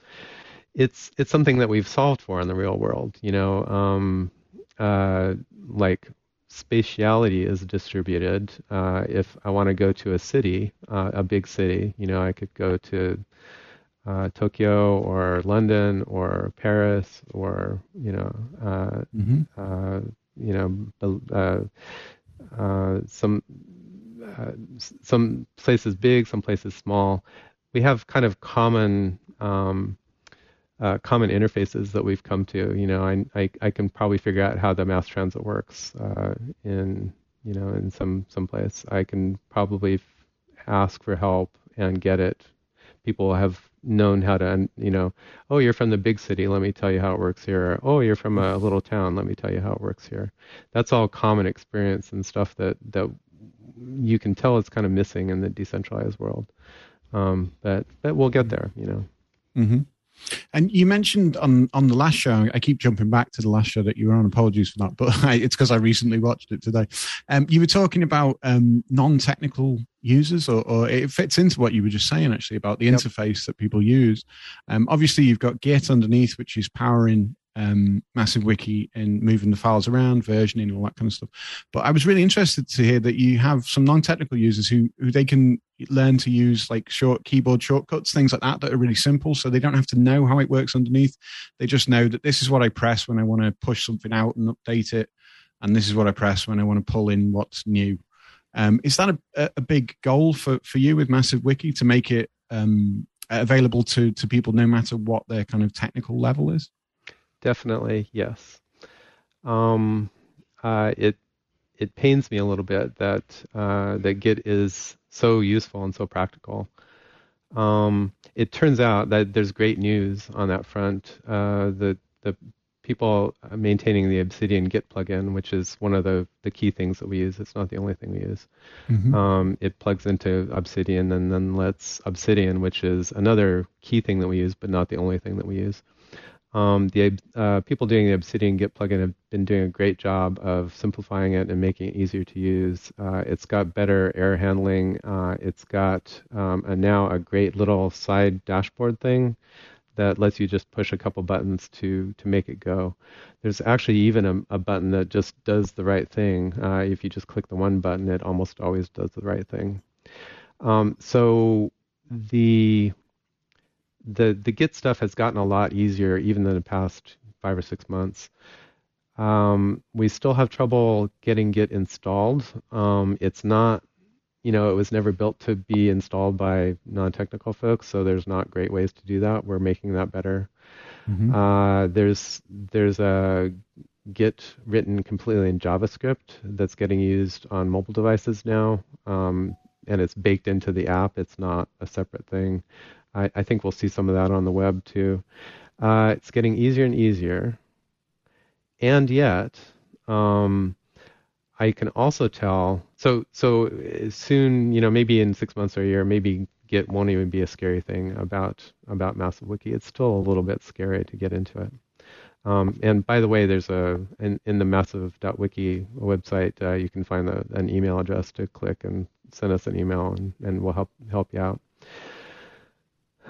It's it's something that we've solved for in the real world. You know, um, uh, like spatiality is distributed. Uh, if I want to go to a city, uh, a big city, you know, I could go to uh, Tokyo or London or Paris or you know, uh, mm-hmm. Uh, you know, uh, some places big, some places small. We have kind of common um, uh, common interfaces that we've come to. You know, I, I, I can probably figure out how the mass transit works uh, in you know in some some place. I can probably f- ask for help and get it. People have known how to you know oh you're from the big city let me tell you how it works here oh you're from a little town let me tell you how it works here that's all common experience and stuff that that you can tell it's kind of missing in the decentralized world um, but but we'll get there you know mm-hmm. And you mentioned on on the last show, I keep jumping back to the last show that you were on. Apologies for that, but I, it's because I recently watched it today. Um, you were talking about um, non-technical users, or, or, it fits into what you were just saying actually about the yep. interface that people use. Um, obviously, you've got Git underneath, which is powering um, massive wiki and moving the files around, versioning, all that kind of stuff. But I was really interested to hear that you have some non-technical users who who they can learn to use like short keyboard shortcuts, things like that, that are really simple. So they don't have to know how it works underneath. They just know that this is what I press when I want to push something out and update it, and this is what I press when I want to pull in what's new. Um, is that a, a big goal for, for you with Massive Wiki to make it um, available to, to people no matter what their kind of technical level is? Definitely yes. Um, uh, it it pains me a little bit that uh, that Git is so useful and so practical. Um, it turns out that there's great news on that front. Uh, the the people maintaining the Obsidian Git plugin, which is one of the, the key things that we use. It's not the only thing we use. Mm-hmm. Um, it plugs into Obsidian and then lets Obsidian, which is another key thing that we use, but not the only thing that we use. Um, the uh, people doing the Obsidian Git plugin have been doing a great job of simplifying it and making it easier to use. Uh, it's got better error handling. Uh, it's got um, a, now a great little side dashboard thing that lets you just push a couple buttons to to make it go. There's actually even a, a button that just does the right thing. Uh, if you just click the one button, it almost always does the right thing. Um, so the the the Git stuff has gotten a lot easier even in the past five or six months. Um, we still have trouble getting Git installed. Um, it's not, you know, it was never built to be installed by non-technical folks, so there's not great ways to do that. We're making that better. Mm-hmm. Uh, there's there's a Git written completely in JavaScript that's getting used on mobile devices now, um, and it's baked into the app. It's not a separate thing. I, I think we'll see some of that on the web too. Uh, it's getting easier and easier. And yet, um, I can also tell. So, so soon, you know, maybe in six months or a year, maybe Git won't even be a scary thing about about Massive Wiki. It's still a little bit scary to get into it. Um, and by the way, there's a in, in the massive.wiki website, uh, you can find an email address to click and send us an email, and, and we'll help help you out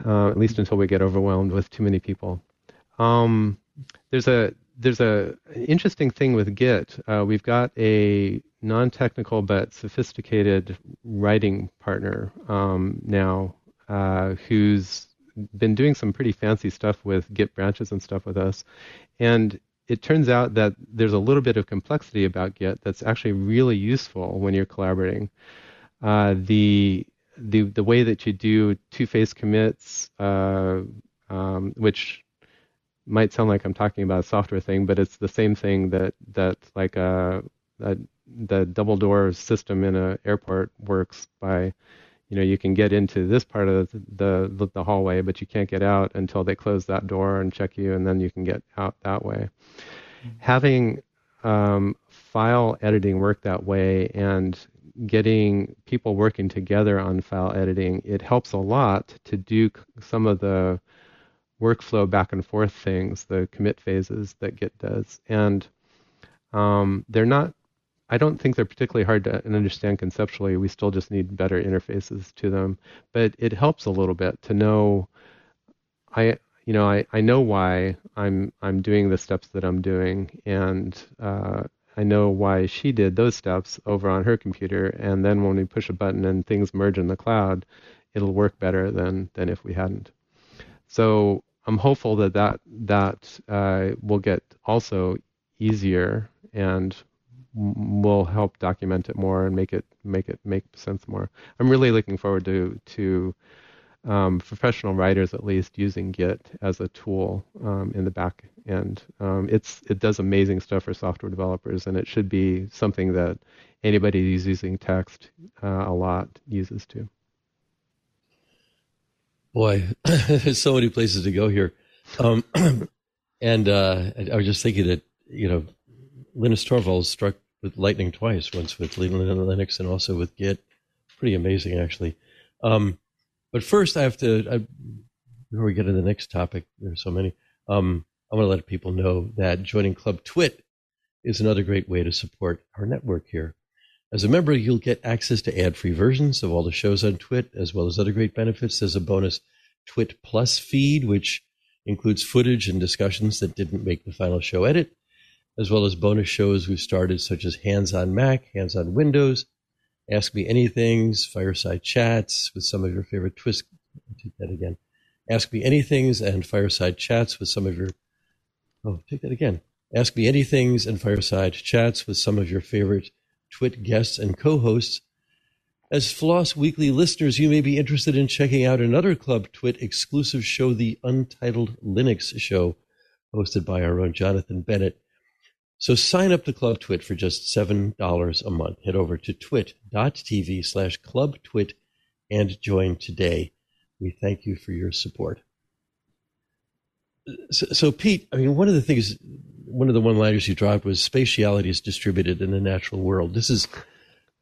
uh, at least until we get overwhelmed with too many people. Um, there's a there's a interesting thing with Git. Uh, we've got a non-technical but sophisticated writing partner um, now uh, who's been doing some pretty fancy stuff with Git branches and stuff with us, and it turns out that there's a little bit of complexity about Git that's actually really useful when you're collaborating. Uh, the the the way that you do two-phase commits, uh, um, which might sound like I'm talking about a software thing, but it's the same thing that that like a, uh, a the double door system in an airport works by you know you can get into this part of the, the, the hallway but you can't get out until they close that door and check you and then you can get out that way mm-hmm. having um, file editing work that way and getting people working together on file editing it helps a lot to do some of the workflow back and forth things the commit phases that git does and um, they're not I don't think they're particularly hard to understand conceptually. We still just need better interfaces to them. But it helps a little bit to know I you know, I, I know why I'm I'm doing the steps that I'm doing and uh, I know why she did those steps over on her computer and then when we push a button and things merge in the cloud, it'll work better than than if we hadn't. So I'm hopeful that that that uh, will get also easier and will help document it more and make it make it make sense more. I'm really looking forward to to um, professional writers at least using Git as a tool um, in the back end. Um, it's it does amazing stuff for software developers, and it should be something that anybody who's using text uh, a lot uses too. Boy, there's so many places to go here, um, and uh, I was just thinking that you know Linus Torvalds struck with lightning twice, once with Linux and also with Git. Pretty amazing, actually. Um, but first, I have to, I, before we get to the next topic, there's so many, um, I want to let people know that joining Club Twit is another great way to support our network here. As a member, you'll get access to ad free versions of all the shows on Twit, as well as other great benefits. There's a bonus Twit Plus feed, which includes footage and discussions that didn't make the final show edit, as well as bonus shows we've started, such as Hands on Mac, Hands on Windows, Ask Me Anythings, Fireside Chats with some of your favorite twist. Take that again. Ask Me Anythings and Fireside Chats with some of your. Oh, take that again. Ask Me Anythings and Fireside Chats with some of your favorite Twit guests and co hosts. As Floss Weekly listeners, you may be interested in checking out another Club Twit exclusive show, the Untitled Linux Show, hosted by our own Jonathan Bennett. So sign up to Club Twit for just $7 a month. Head over to twit.tv slash Club clubtwit and join today. We thank you for your support. So, so, Pete, I mean, one of the things, one of the one-liners you dropped was spatiality is distributed in the natural world. This is,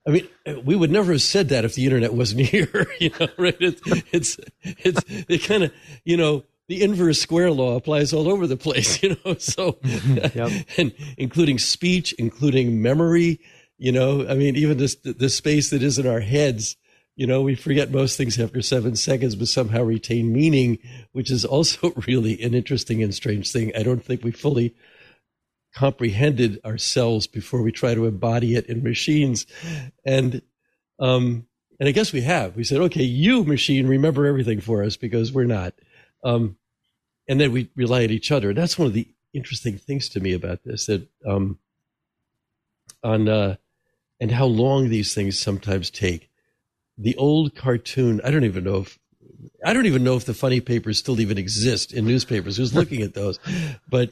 I mean, we would never have said that if the internet wasn't here, you know, right? It's, it's, it's, kind of, you know, the inverse square law applies all over the place, you know. So, yep. and including speech, including memory, you know. I mean, even this the space that is in our heads, you know, we forget most things after seven seconds, but somehow retain meaning, which is also really an interesting and strange thing. I don't think we fully comprehended ourselves before we try to embody it in machines, and um, and I guess we have. We said, okay, you machine, remember everything for us because we're not. Um, and then we rely on each other. That's one of the interesting things to me about this that um, on uh, and how long these things sometimes take. The old cartoon, I don't even know if I don't even know if the funny papers still even exist in newspapers. Who's looking at those? But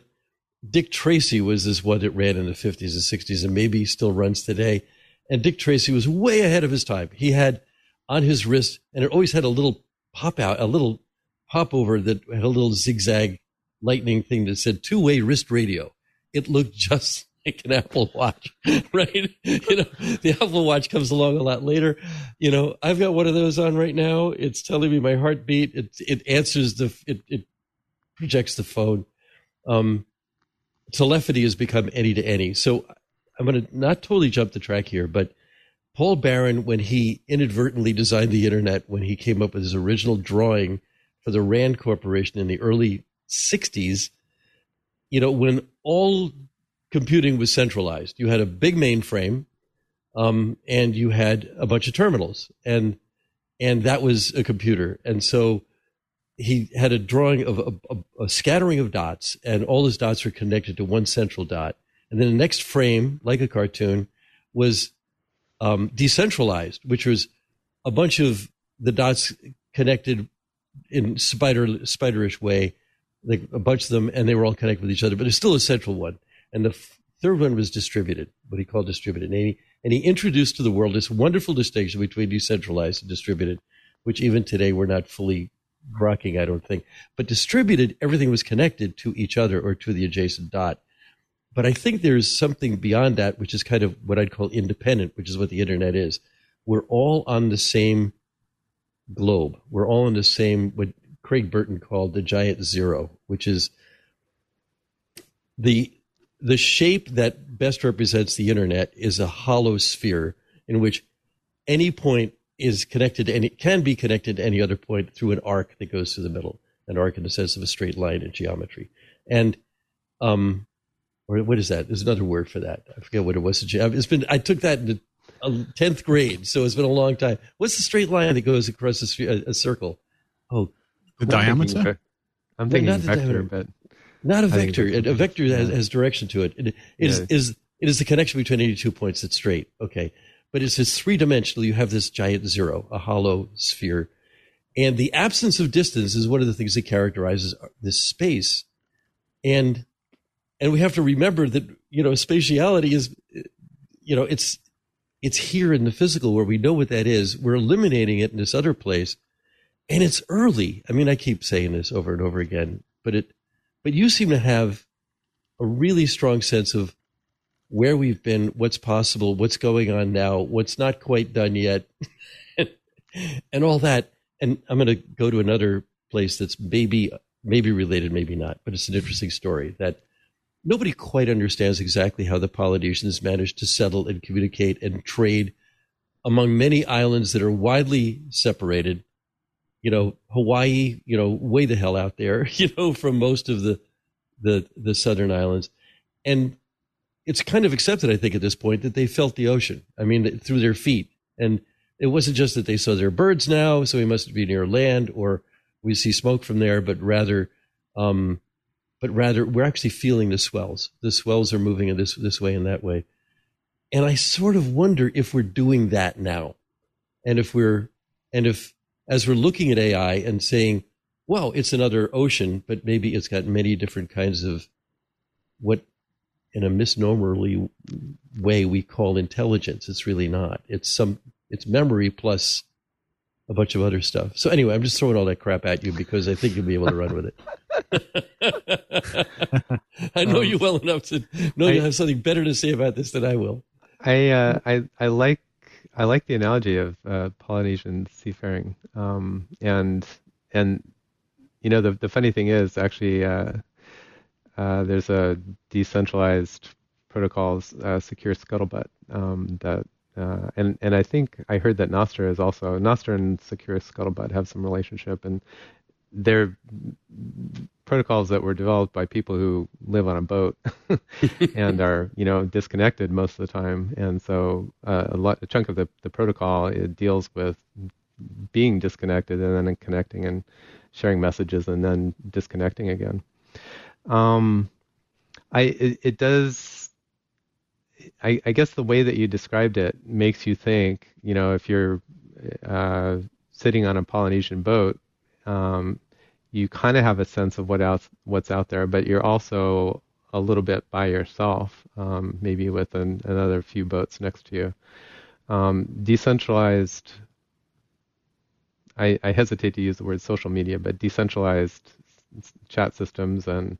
Dick Tracy was this one that ran in the 50s and 60s and maybe still runs today. And Dick Tracy was way ahead of his time. He had on his wrist, and it always had a little pop out, a little hop over that had a little zigzag lightning thing that said two way wrist radio. It looked just like an Apple Watch, right? You know, the Apple Watch comes along a lot later. You know, I've got one of those on right now. It's telling me my heartbeat. It it answers the it it projects the phone. Um, telepathy has become any to any. So I'm going to not totally jump the track here, but Paul Baran, when he inadvertently designed the internet, when he came up with his original drawing for the Rand Corporation in the early 60s, you know, when all computing was centralized, you had a big mainframe um, and you had a bunch of terminals, and and that was a computer. And so he had a drawing of a, a, a, scattering of dots, and all his dots were connected to one central dot. And then the next frame, like a cartoon, was um, decentralized, which was a bunch of the dots connected in spider spiderish way, like a bunch of them, and they were all connected with each other. But it's still a central one. And the f- third one was distributed, what he called distributed. And he, and he introduced to the world this wonderful distinction between decentralized and distributed, which even today we're not fully grokking, I don't think. But distributed, everything was connected to each other or to the adjacent dot. But I think there's something beyond that, which is kind of what I'd call independent, which is what the internet is. We're all on the same globe. We're all in the same, what Craig Burton called the giant zero, which is the the shape that best represents the internet is a hollow sphere in which any point is connected and it can be connected to any other point through an arc that goes through the middle, an arc in the sense of a straight line in geometry. And, um, or what is that? There's another word for that. I forget what it was. It's been, I took that the 10th grade, so it's been a long time. What's the straight line that goes across a, sphere, a, a circle? Oh, the diameter? I'm thinking no, vector, but not a vector. A vector has, has, direction to it. It, it yeah. is, is, it is the connection between any two points that's straight. Okay but it's this three dimensional. You have this giant zero, a hollow sphere. And the absence of distance is one of the things that characterizes this space. And and we have to remember that, you know, spatiality is you know, it's it's here in the physical where we know what that is. We're eliminating it in this other place. And it's early. I mean, I keep saying this over and over again, but it but you seem to have a really strong sense of where we've been, what's possible, what's going on now, what's not quite done yet, and all that. And I'm going to go to another place that's maybe maybe related, maybe not, but it's an interesting story that nobody quite understands exactly how the Polynesians managed to settle and communicate and trade among many islands that are widely separated. You know, Hawaii, you know, way the hell out there, you know, from most of the the the southern islands. And it's kind of accepted, I think, at this point that they felt the ocean. I mean, through their feet. And it wasn't just that they saw their birds now, so we must be near land, or we see smoke from there, but rather, um, but rather, we're actually feeling the swells. The swells are moving in this this way and that way. And I sort of wonder if we're doing that now, and if we're, and if as we're looking at AI and saying, well, it's another ocean, but maybe it's got many different kinds of what in a misnomerly way we call intelligence. It's really not. It's some it's memory plus a bunch of other stuff. So anyway, I'm just throwing all that crap at you because I think you'll be able to run with it. I know um, you well enough to know I, you have something better to say about this than I will. I uh, I I like I like the analogy of uh, Polynesian seafaring, um, and and you know the the funny thing is actually uh, uh, there's a decentralized protocols uh, secure scuttlebutt um, that uh, and and I think I heard that Nostr is also Nostr and secure scuttlebutt have some relationship and they're protocols that were developed by people who live on a boat and are you know disconnected most of the time and so uh, a, lot, a chunk of the, the protocol it deals with being disconnected and then connecting and sharing messages and then disconnecting again um, I it, it does. I, I, guess the way that you described it makes you think. You know, if you're uh, sitting on a Polynesian boat, um, you kind of have a sense of what else what's out there, but you're also a little bit by yourself, um, maybe with an, another few boats next to you. Um, decentralized. I, I hesitate to use the word social media, but decentralized chat systems and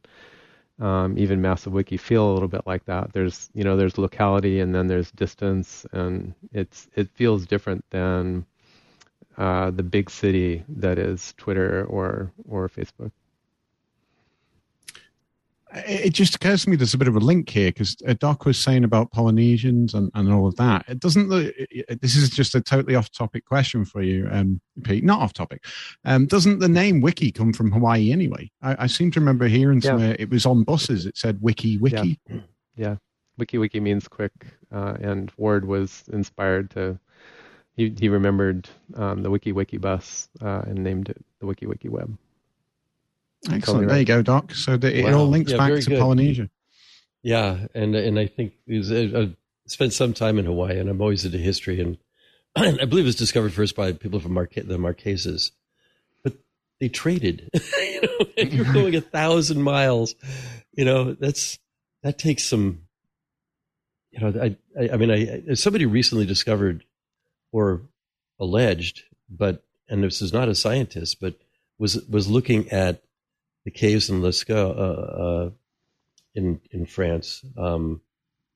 um, even massive wiki feel a little bit like that. There's you know there's locality and then there's distance and it's it feels different than uh, the big city that is Twitter or or Facebook it just occurs to me there's a bit of a link here because uh, Doc was saying about Polynesians and, and all of that. It doesn't. This is just a totally off-topic question for you, um, Pete. Not off-topic. Um, doesn't the name Wiki come from Hawaii anyway? I, I seem to remember hearing yeah. somewhere it was on buses. It said Wiki Wiki. Yeah, yeah. Wiki Wiki means quick, uh, and Ward was inspired to. He he remembered um, the Wiki Wiki bus uh, and named it the Wiki Wiki Web. Excellent. There you go, Doc. So the, it all links Yeah, back to good. Polynesia. Yeah, and and I think was, uh, I spent some time in Hawaii, and I'm always into history, and I believe it was discovered first by people from Marque- the Marquesas, but they traded. you know, if you're going a thousand miles, you know that's that takes some. You know, I I, I mean, I, I somebody recently discovered or alleged, but and this is not a scientist, but was was looking at the caves in Lascaux. Uh, uh, in in France, um,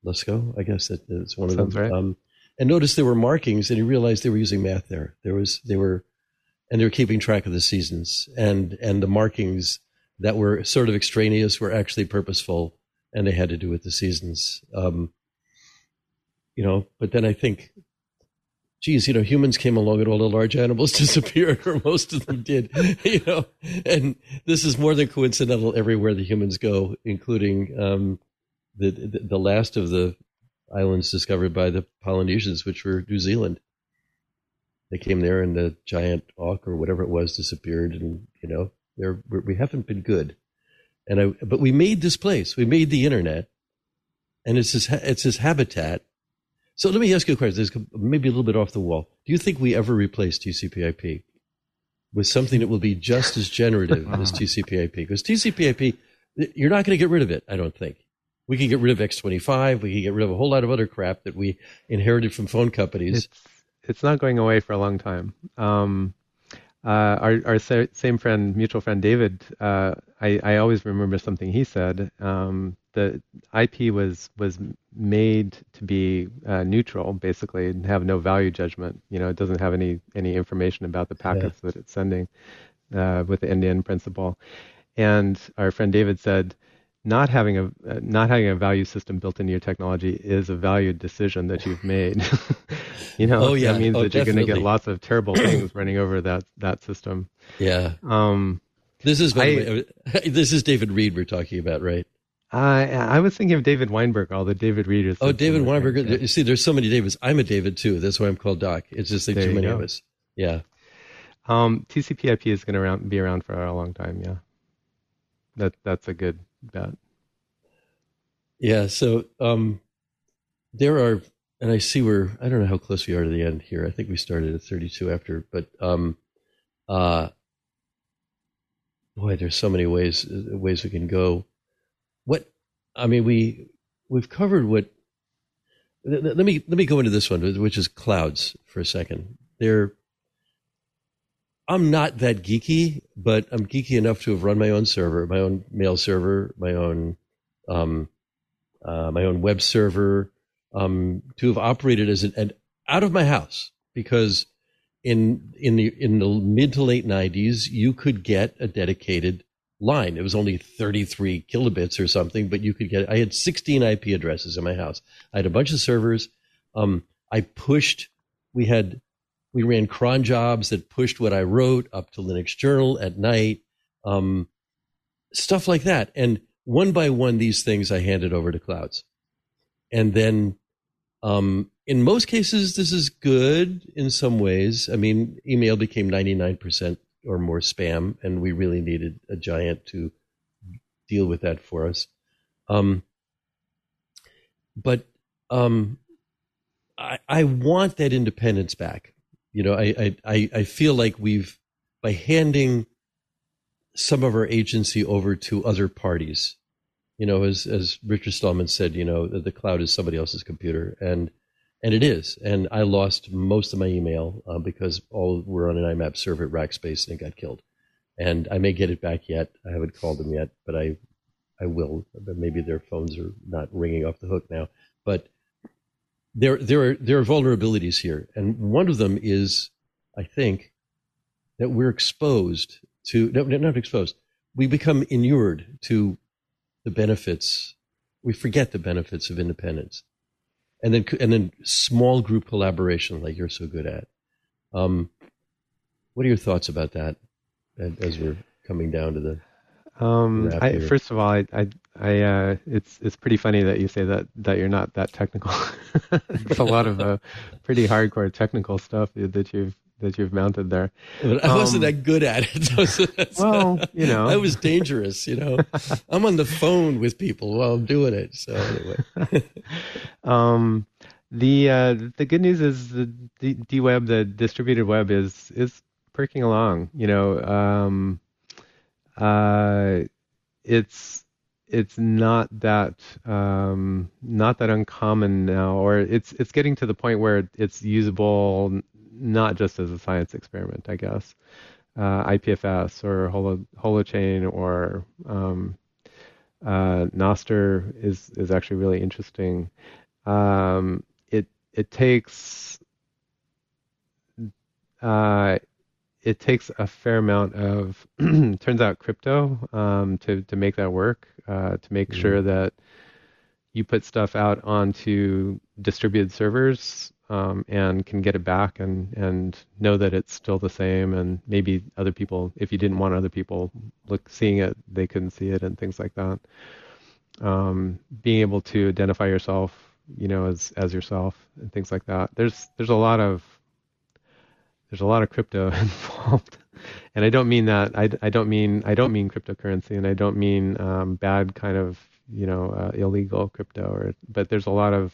Lascaux, I guess that is one of Sounds them. right. Um, and noticed there were markings, and he realized they were using math there. There was they were, and they were keeping track of the seasons, and and the markings that were sort of extraneous were actually purposeful, and they had to do with the seasons. Um, you know, but then I think, geez, you know, humans came along and all the large animals disappeared, or most of them did. You know, and this is more than coincidental everywhere the humans go, including um, the, the the last of the islands discovered by the Polynesians, which were New Zealand. They came there, and the giant auk or whatever it was disappeared, and you know, there we haven't been good. And I, but we made this place. We made the internet, and it's it's this habitat. So let me ask you a question. This is maybe a little bit off the wall. Do you think we ever replace TCP/IP with something that will be just as generative as TCP/IP? Because TCP/IP, you're not going to get rid of it. I don't think. We can get rid of X25. We can get rid of a whole lot of other crap that we inherited from phone companies. It's it's not going away for a long time. Um, uh, our our same friend, mutual friend David, uh, I I always remember something he said. Um, the IP was was made to be uh, neutral, basically, and have no value judgment. You know, it doesn't have any any information about the packets that it's sending uh, with the end-to-end principle. And our friend David said, not having a uh, not having a value system built into your technology is a valued decision that you've made. you know, Oh, yeah. that means Oh, that you're going to get lots of terrible things running over that that system. Yeah. Um, This is by the I- way, this is David Reed we're talking about, right? I I was thinking of David Weinberg, all the David Reed is. Oh, David Weinberg. Yeah. You see, there's so many Davids. I'm a David too. That's why I'm called Doc. It's just like There too many go. of us. Yeah. Um, TCP/IP is going to be around for a long time. Yeah, that that's a good bet. Yeah. So um, there are, and I see we're, I don't know how close we are to the end here. I think we started at 32 after, but um, uh, boy, there's so many ways ways we can go. What I mean, we we've covered what. Let me let me go into this one, which is clouds for a second. They're I'm not that geeky, but I'm geeky enough to have run my own server, my own mail server, my own um, uh, my own web server, um, to have operated as an, an out of my house because in in the in the mid to late '90s you could get a dedicated line. It was only 33 kilobits or something, but you could get. I had 16 IP addresses in my house. I had a bunch of servers. Um, I pushed. We had we ran cron jobs that pushed what I wrote up to Linux Journal at night, um, stuff like that. And one by one, these things I handed over to clouds. And then, um, in most cases, this is good in some ways. I mean, email became 99% or more spam, and we really needed a giant to deal with that for us. Um, but um, I, I want that independence back. You know, I, I, I feel like we've, by handing some of our agency over to other parties, you know, as, as Richard Stallman said, you know, the cloud is somebody else's computer. And, and it is. And I lost most of my email uh, because all were on an IMAP server at Rackspace and it got killed. And I may get it back yet. I haven't called them yet, but I, I will. But maybe their phones are not ringing off the hook now. But there, there are there are vulnerabilities here, and one of them is, I think, that we're exposed to no, no, not exposed. We become inured to the benefits. We forget the benefits of independence, and then and then small group collaboration, like you're so good at. Um, what are your thoughts about that? As as we're coming down to the Um, I, first of all, I, I, I uh, it's it's pretty funny that you say that that you're not that technical. it's a lot of uh, pretty hardcore technical stuff that you've that you've mounted there. But I wasn't um, that good at it. well, you know, I was dangerous. You know, I'm on the phone with people while I'm doing it. So anyway, um, the uh, the good news is the D web, the distributed web, is is perking along. You know, um, uh, it's it's not that um, not that uncommon now, or it's it's getting to the point where it's usable not just as a science experiment, I guess. Uh, IPFS or Holo, Holochain or um, uh, Nostr is is actually really interesting. Um, it it takes uh, it takes a fair amount of turns out crypto um, to to make that work uh, to make mm-hmm. sure that you put stuff out onto distributed servers um, and can get it back and and know that it's still the same. And maybe other people if you didn't want other people look seeing it they couldn't see it and things like that. Um, being able to identify yourself you know as as yourself and things like that. There's there's a lot of there's a lot of crypto involved. And I don't mean that I, I don't mean I don't mean cryptocurrency and I don't mean um, bad kind of you know uh, illegal crypto or but there's a lot of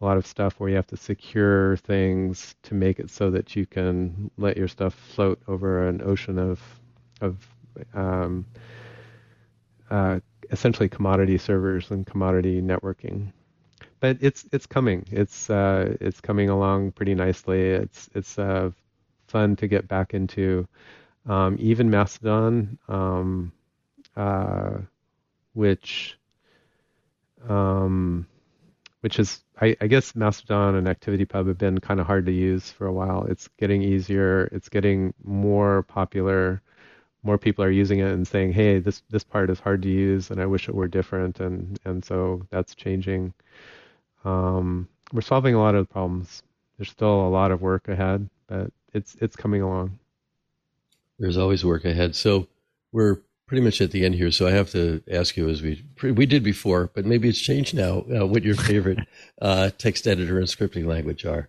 a lot of stuff where you have to secure things to make it so that you can let your stuff float over an ocean of of um, uh, essentially commodity servers and commodity networking but it's it's coming. It's uh, it's coming along pretty nicely. It's it's uh, fun to get back into. Um, even Mastodon, um, uh, which um, which is I, I, guess Mastodon and ActivityPub have been kind of hard to use for a while. It's getting easier. It's getting more popular. More people are using it and saying, "Hey, this this part is hard to use, and I wish it were different." And and so that's changing. Um, we're solving a lot of problems. There's still a lot of work ahead, but it's it's coming along. There's always work ahead. So we're pretty much at the end here. So I have to ask you, as we we did before, but maybe it's changed now. Uh, what your favorite uh, text editor and scripting language are?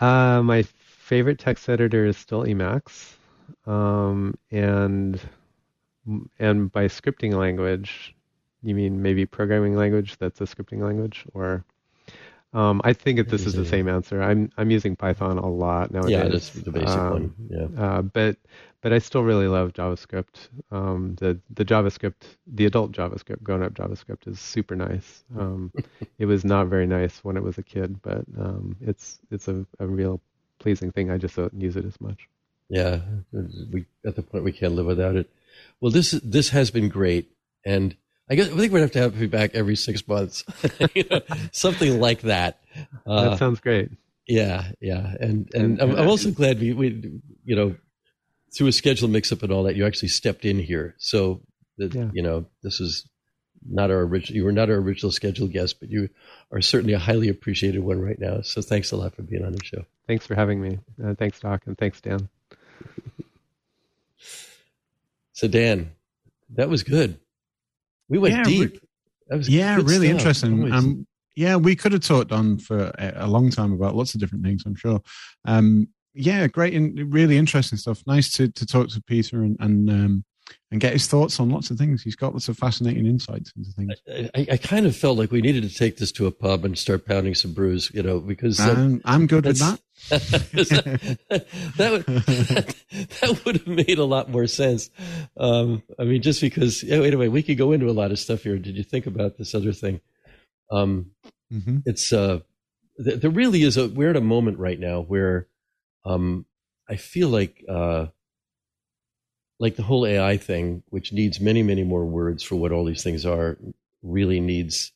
Uh, my favorite text editor is still Emacs, um, and and by scripting language, you mean maybe programming language that's a scripting language, or um, I think that this is the same answer. I'm I'm using Python a lot nowadays. Yeah, that's the basic um, one. Yeah. Uh, but but I still really love JavaScript. Um, the the JavaScript, the adult JavaScript, grown up JavaScript is super nice. Um, it was not very nice when it was a kid, but um, it's it's a, a real pleasing thing. I just don't use it as much. Yeah, we at the point we can't live without it. Well, this this has been great, and I guess I think we'd have to have you back every six months, you know, something like that. Uh, that sounds great. Yeah, yeah, and and, and I'm, I'm, also glad we, we you know through a schedule mix-up and all that you actually stepped in here. So that yeah. you know this is not our original. You were not our original scheduled guest, but you are certainly a highly appreciated one right now. So thanks a lot for being on the show. Thanks for having me. Uh, thanks, Doc, and thanks, Dan. so Dan, that was good. We went yeah, deep. yeah, really stuff. interesting. Um, yeah, we could have talked on for a long time about lots of different things. I'm sure. Um, yeah, great and really interesting stuff. Nice to to talk to Peter and and um, and get his thoughts on lots of things. He's got lots of fascinating insights into things. I, I, kind of felt like we needed to take this to a pub and start pounding some brews, you know, because um, I'm good with that. that would that would have made a lot more sense. Um, I mean, just because anyway, we could go into a lot of stuff here. Did you think about this other thing? Um, mm-hmm. It's uh, th- there really is a we're at a moment right now where um, I feel like uh, like the whole AI thing, which needs many, many more words for what all these things are, really needs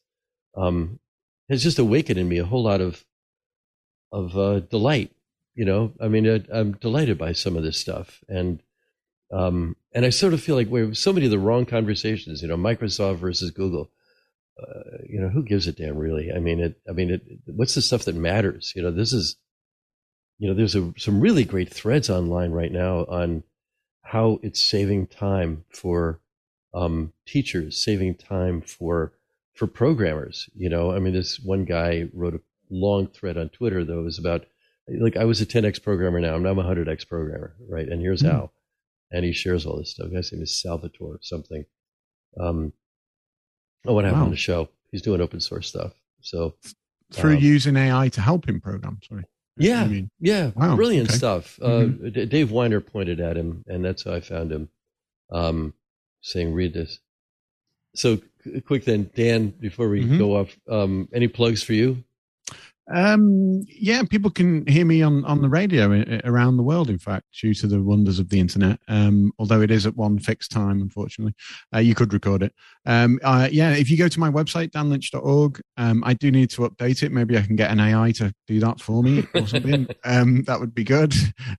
um, has just awakened in me a whole lot of of uh, delight. You know, I mean, I, I'm delighted by some of this stuff, and um, and I sort of feel like we're so many of the wrong conversations. You know, Microsoft versus Google. Uh, you know, who gives a damn, really? I mean, it. I mean, it, what's the stuff that matters? You know, this is. You know, there's a, some really great threads online right now on how it's saving time for um, teachers, saving time for for programmers. You know, I mean, this one guy wrote a long thread on Twitter that was about like I was a 10x programmer now. I'm now a 100x programmer, right? And here's Hmm. how. And he shares all this stuff. His name is Salvatore something. Um, I want to have Wow. on the show. He's doing open source stuff. So Through Um, using AI to help him program. Sorry. yeah, I mean, yeah, Wow, brilliant okay. stuff. Mhm. Uh, D- Dave Winer pointed at him, and that's how I found him, um, saying, "Read this." So qu- quick then, Dan. Before we Mhm. go off, um, any plugs for you? Um, yeah, people can hear me on, on the radio around the world, in fact, due to the wonders of the internet. Um, although it is at one fixed time, unfortunately. Uh, you could record it. Um, uh, yeah, if you go to my website, danlynch.org, um, I do need to update it. Maybe I can get an AI to do that for me or something. um, that would be good.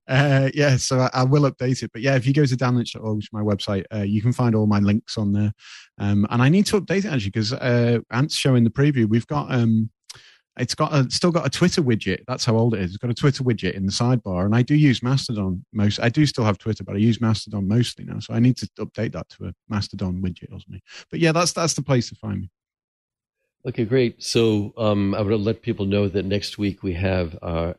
Uh, yeah, so I, I will update it. But yeah, if you go to danlynch.org, which is my website, uh, you can find all my links on there. Um, and I need to update it actually because uh, Ant's showing the preview. We've got. Um, it's got a, still got a Twitter widget. That's how old it is. It's got a Twitter widget in the sidebar, and I do use Mastodon most. I do still have Twitter, but I use Mastodon mostly now. So I need to update that to a Mastodon widget or something. But yeah, that's that's the place to find me. Okay, great. So um, I would let people know that next week we have uh,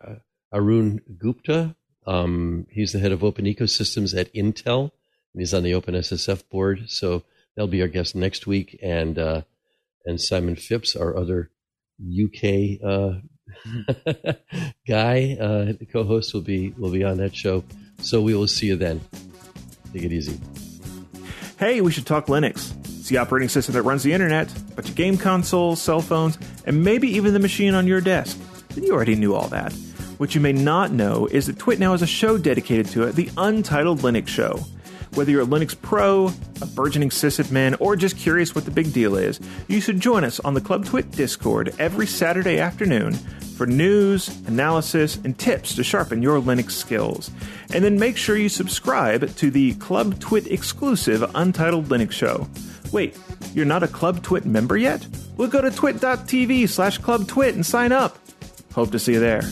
Arun Gupta. Um, he's the head of open ecosystems at Intel, and he's on the OpenSSF board. So that'll be our guest next week, and uh, and Simon Phipps, our other UK uh, guy, uh, co-host, will be will be on that show. So we will see you then. Take it easy. Hey, we should talk Linux. It's the operating system that runs the internet, but your game consoles, cell phones, and maybe even the machine on your desk. You already knew all that. What you may not know is that TwitNow is a show dedicated to it, the Untitled Linux Show. Whether you're a Linux pro, a burgeoning sysadmin, or just curious what the big deal is, you should join us on the Club Twit Discord every Saturday afternoon for news, analysis, and tips to sharpen your Linux skills. And then make sure you subscribe to the Club Twit exclusive Untitled Linux Show. Wait, you're not a Club Twit member yet? Well, go to twit.tv slash clubtwit and sign up. Hope to see you there.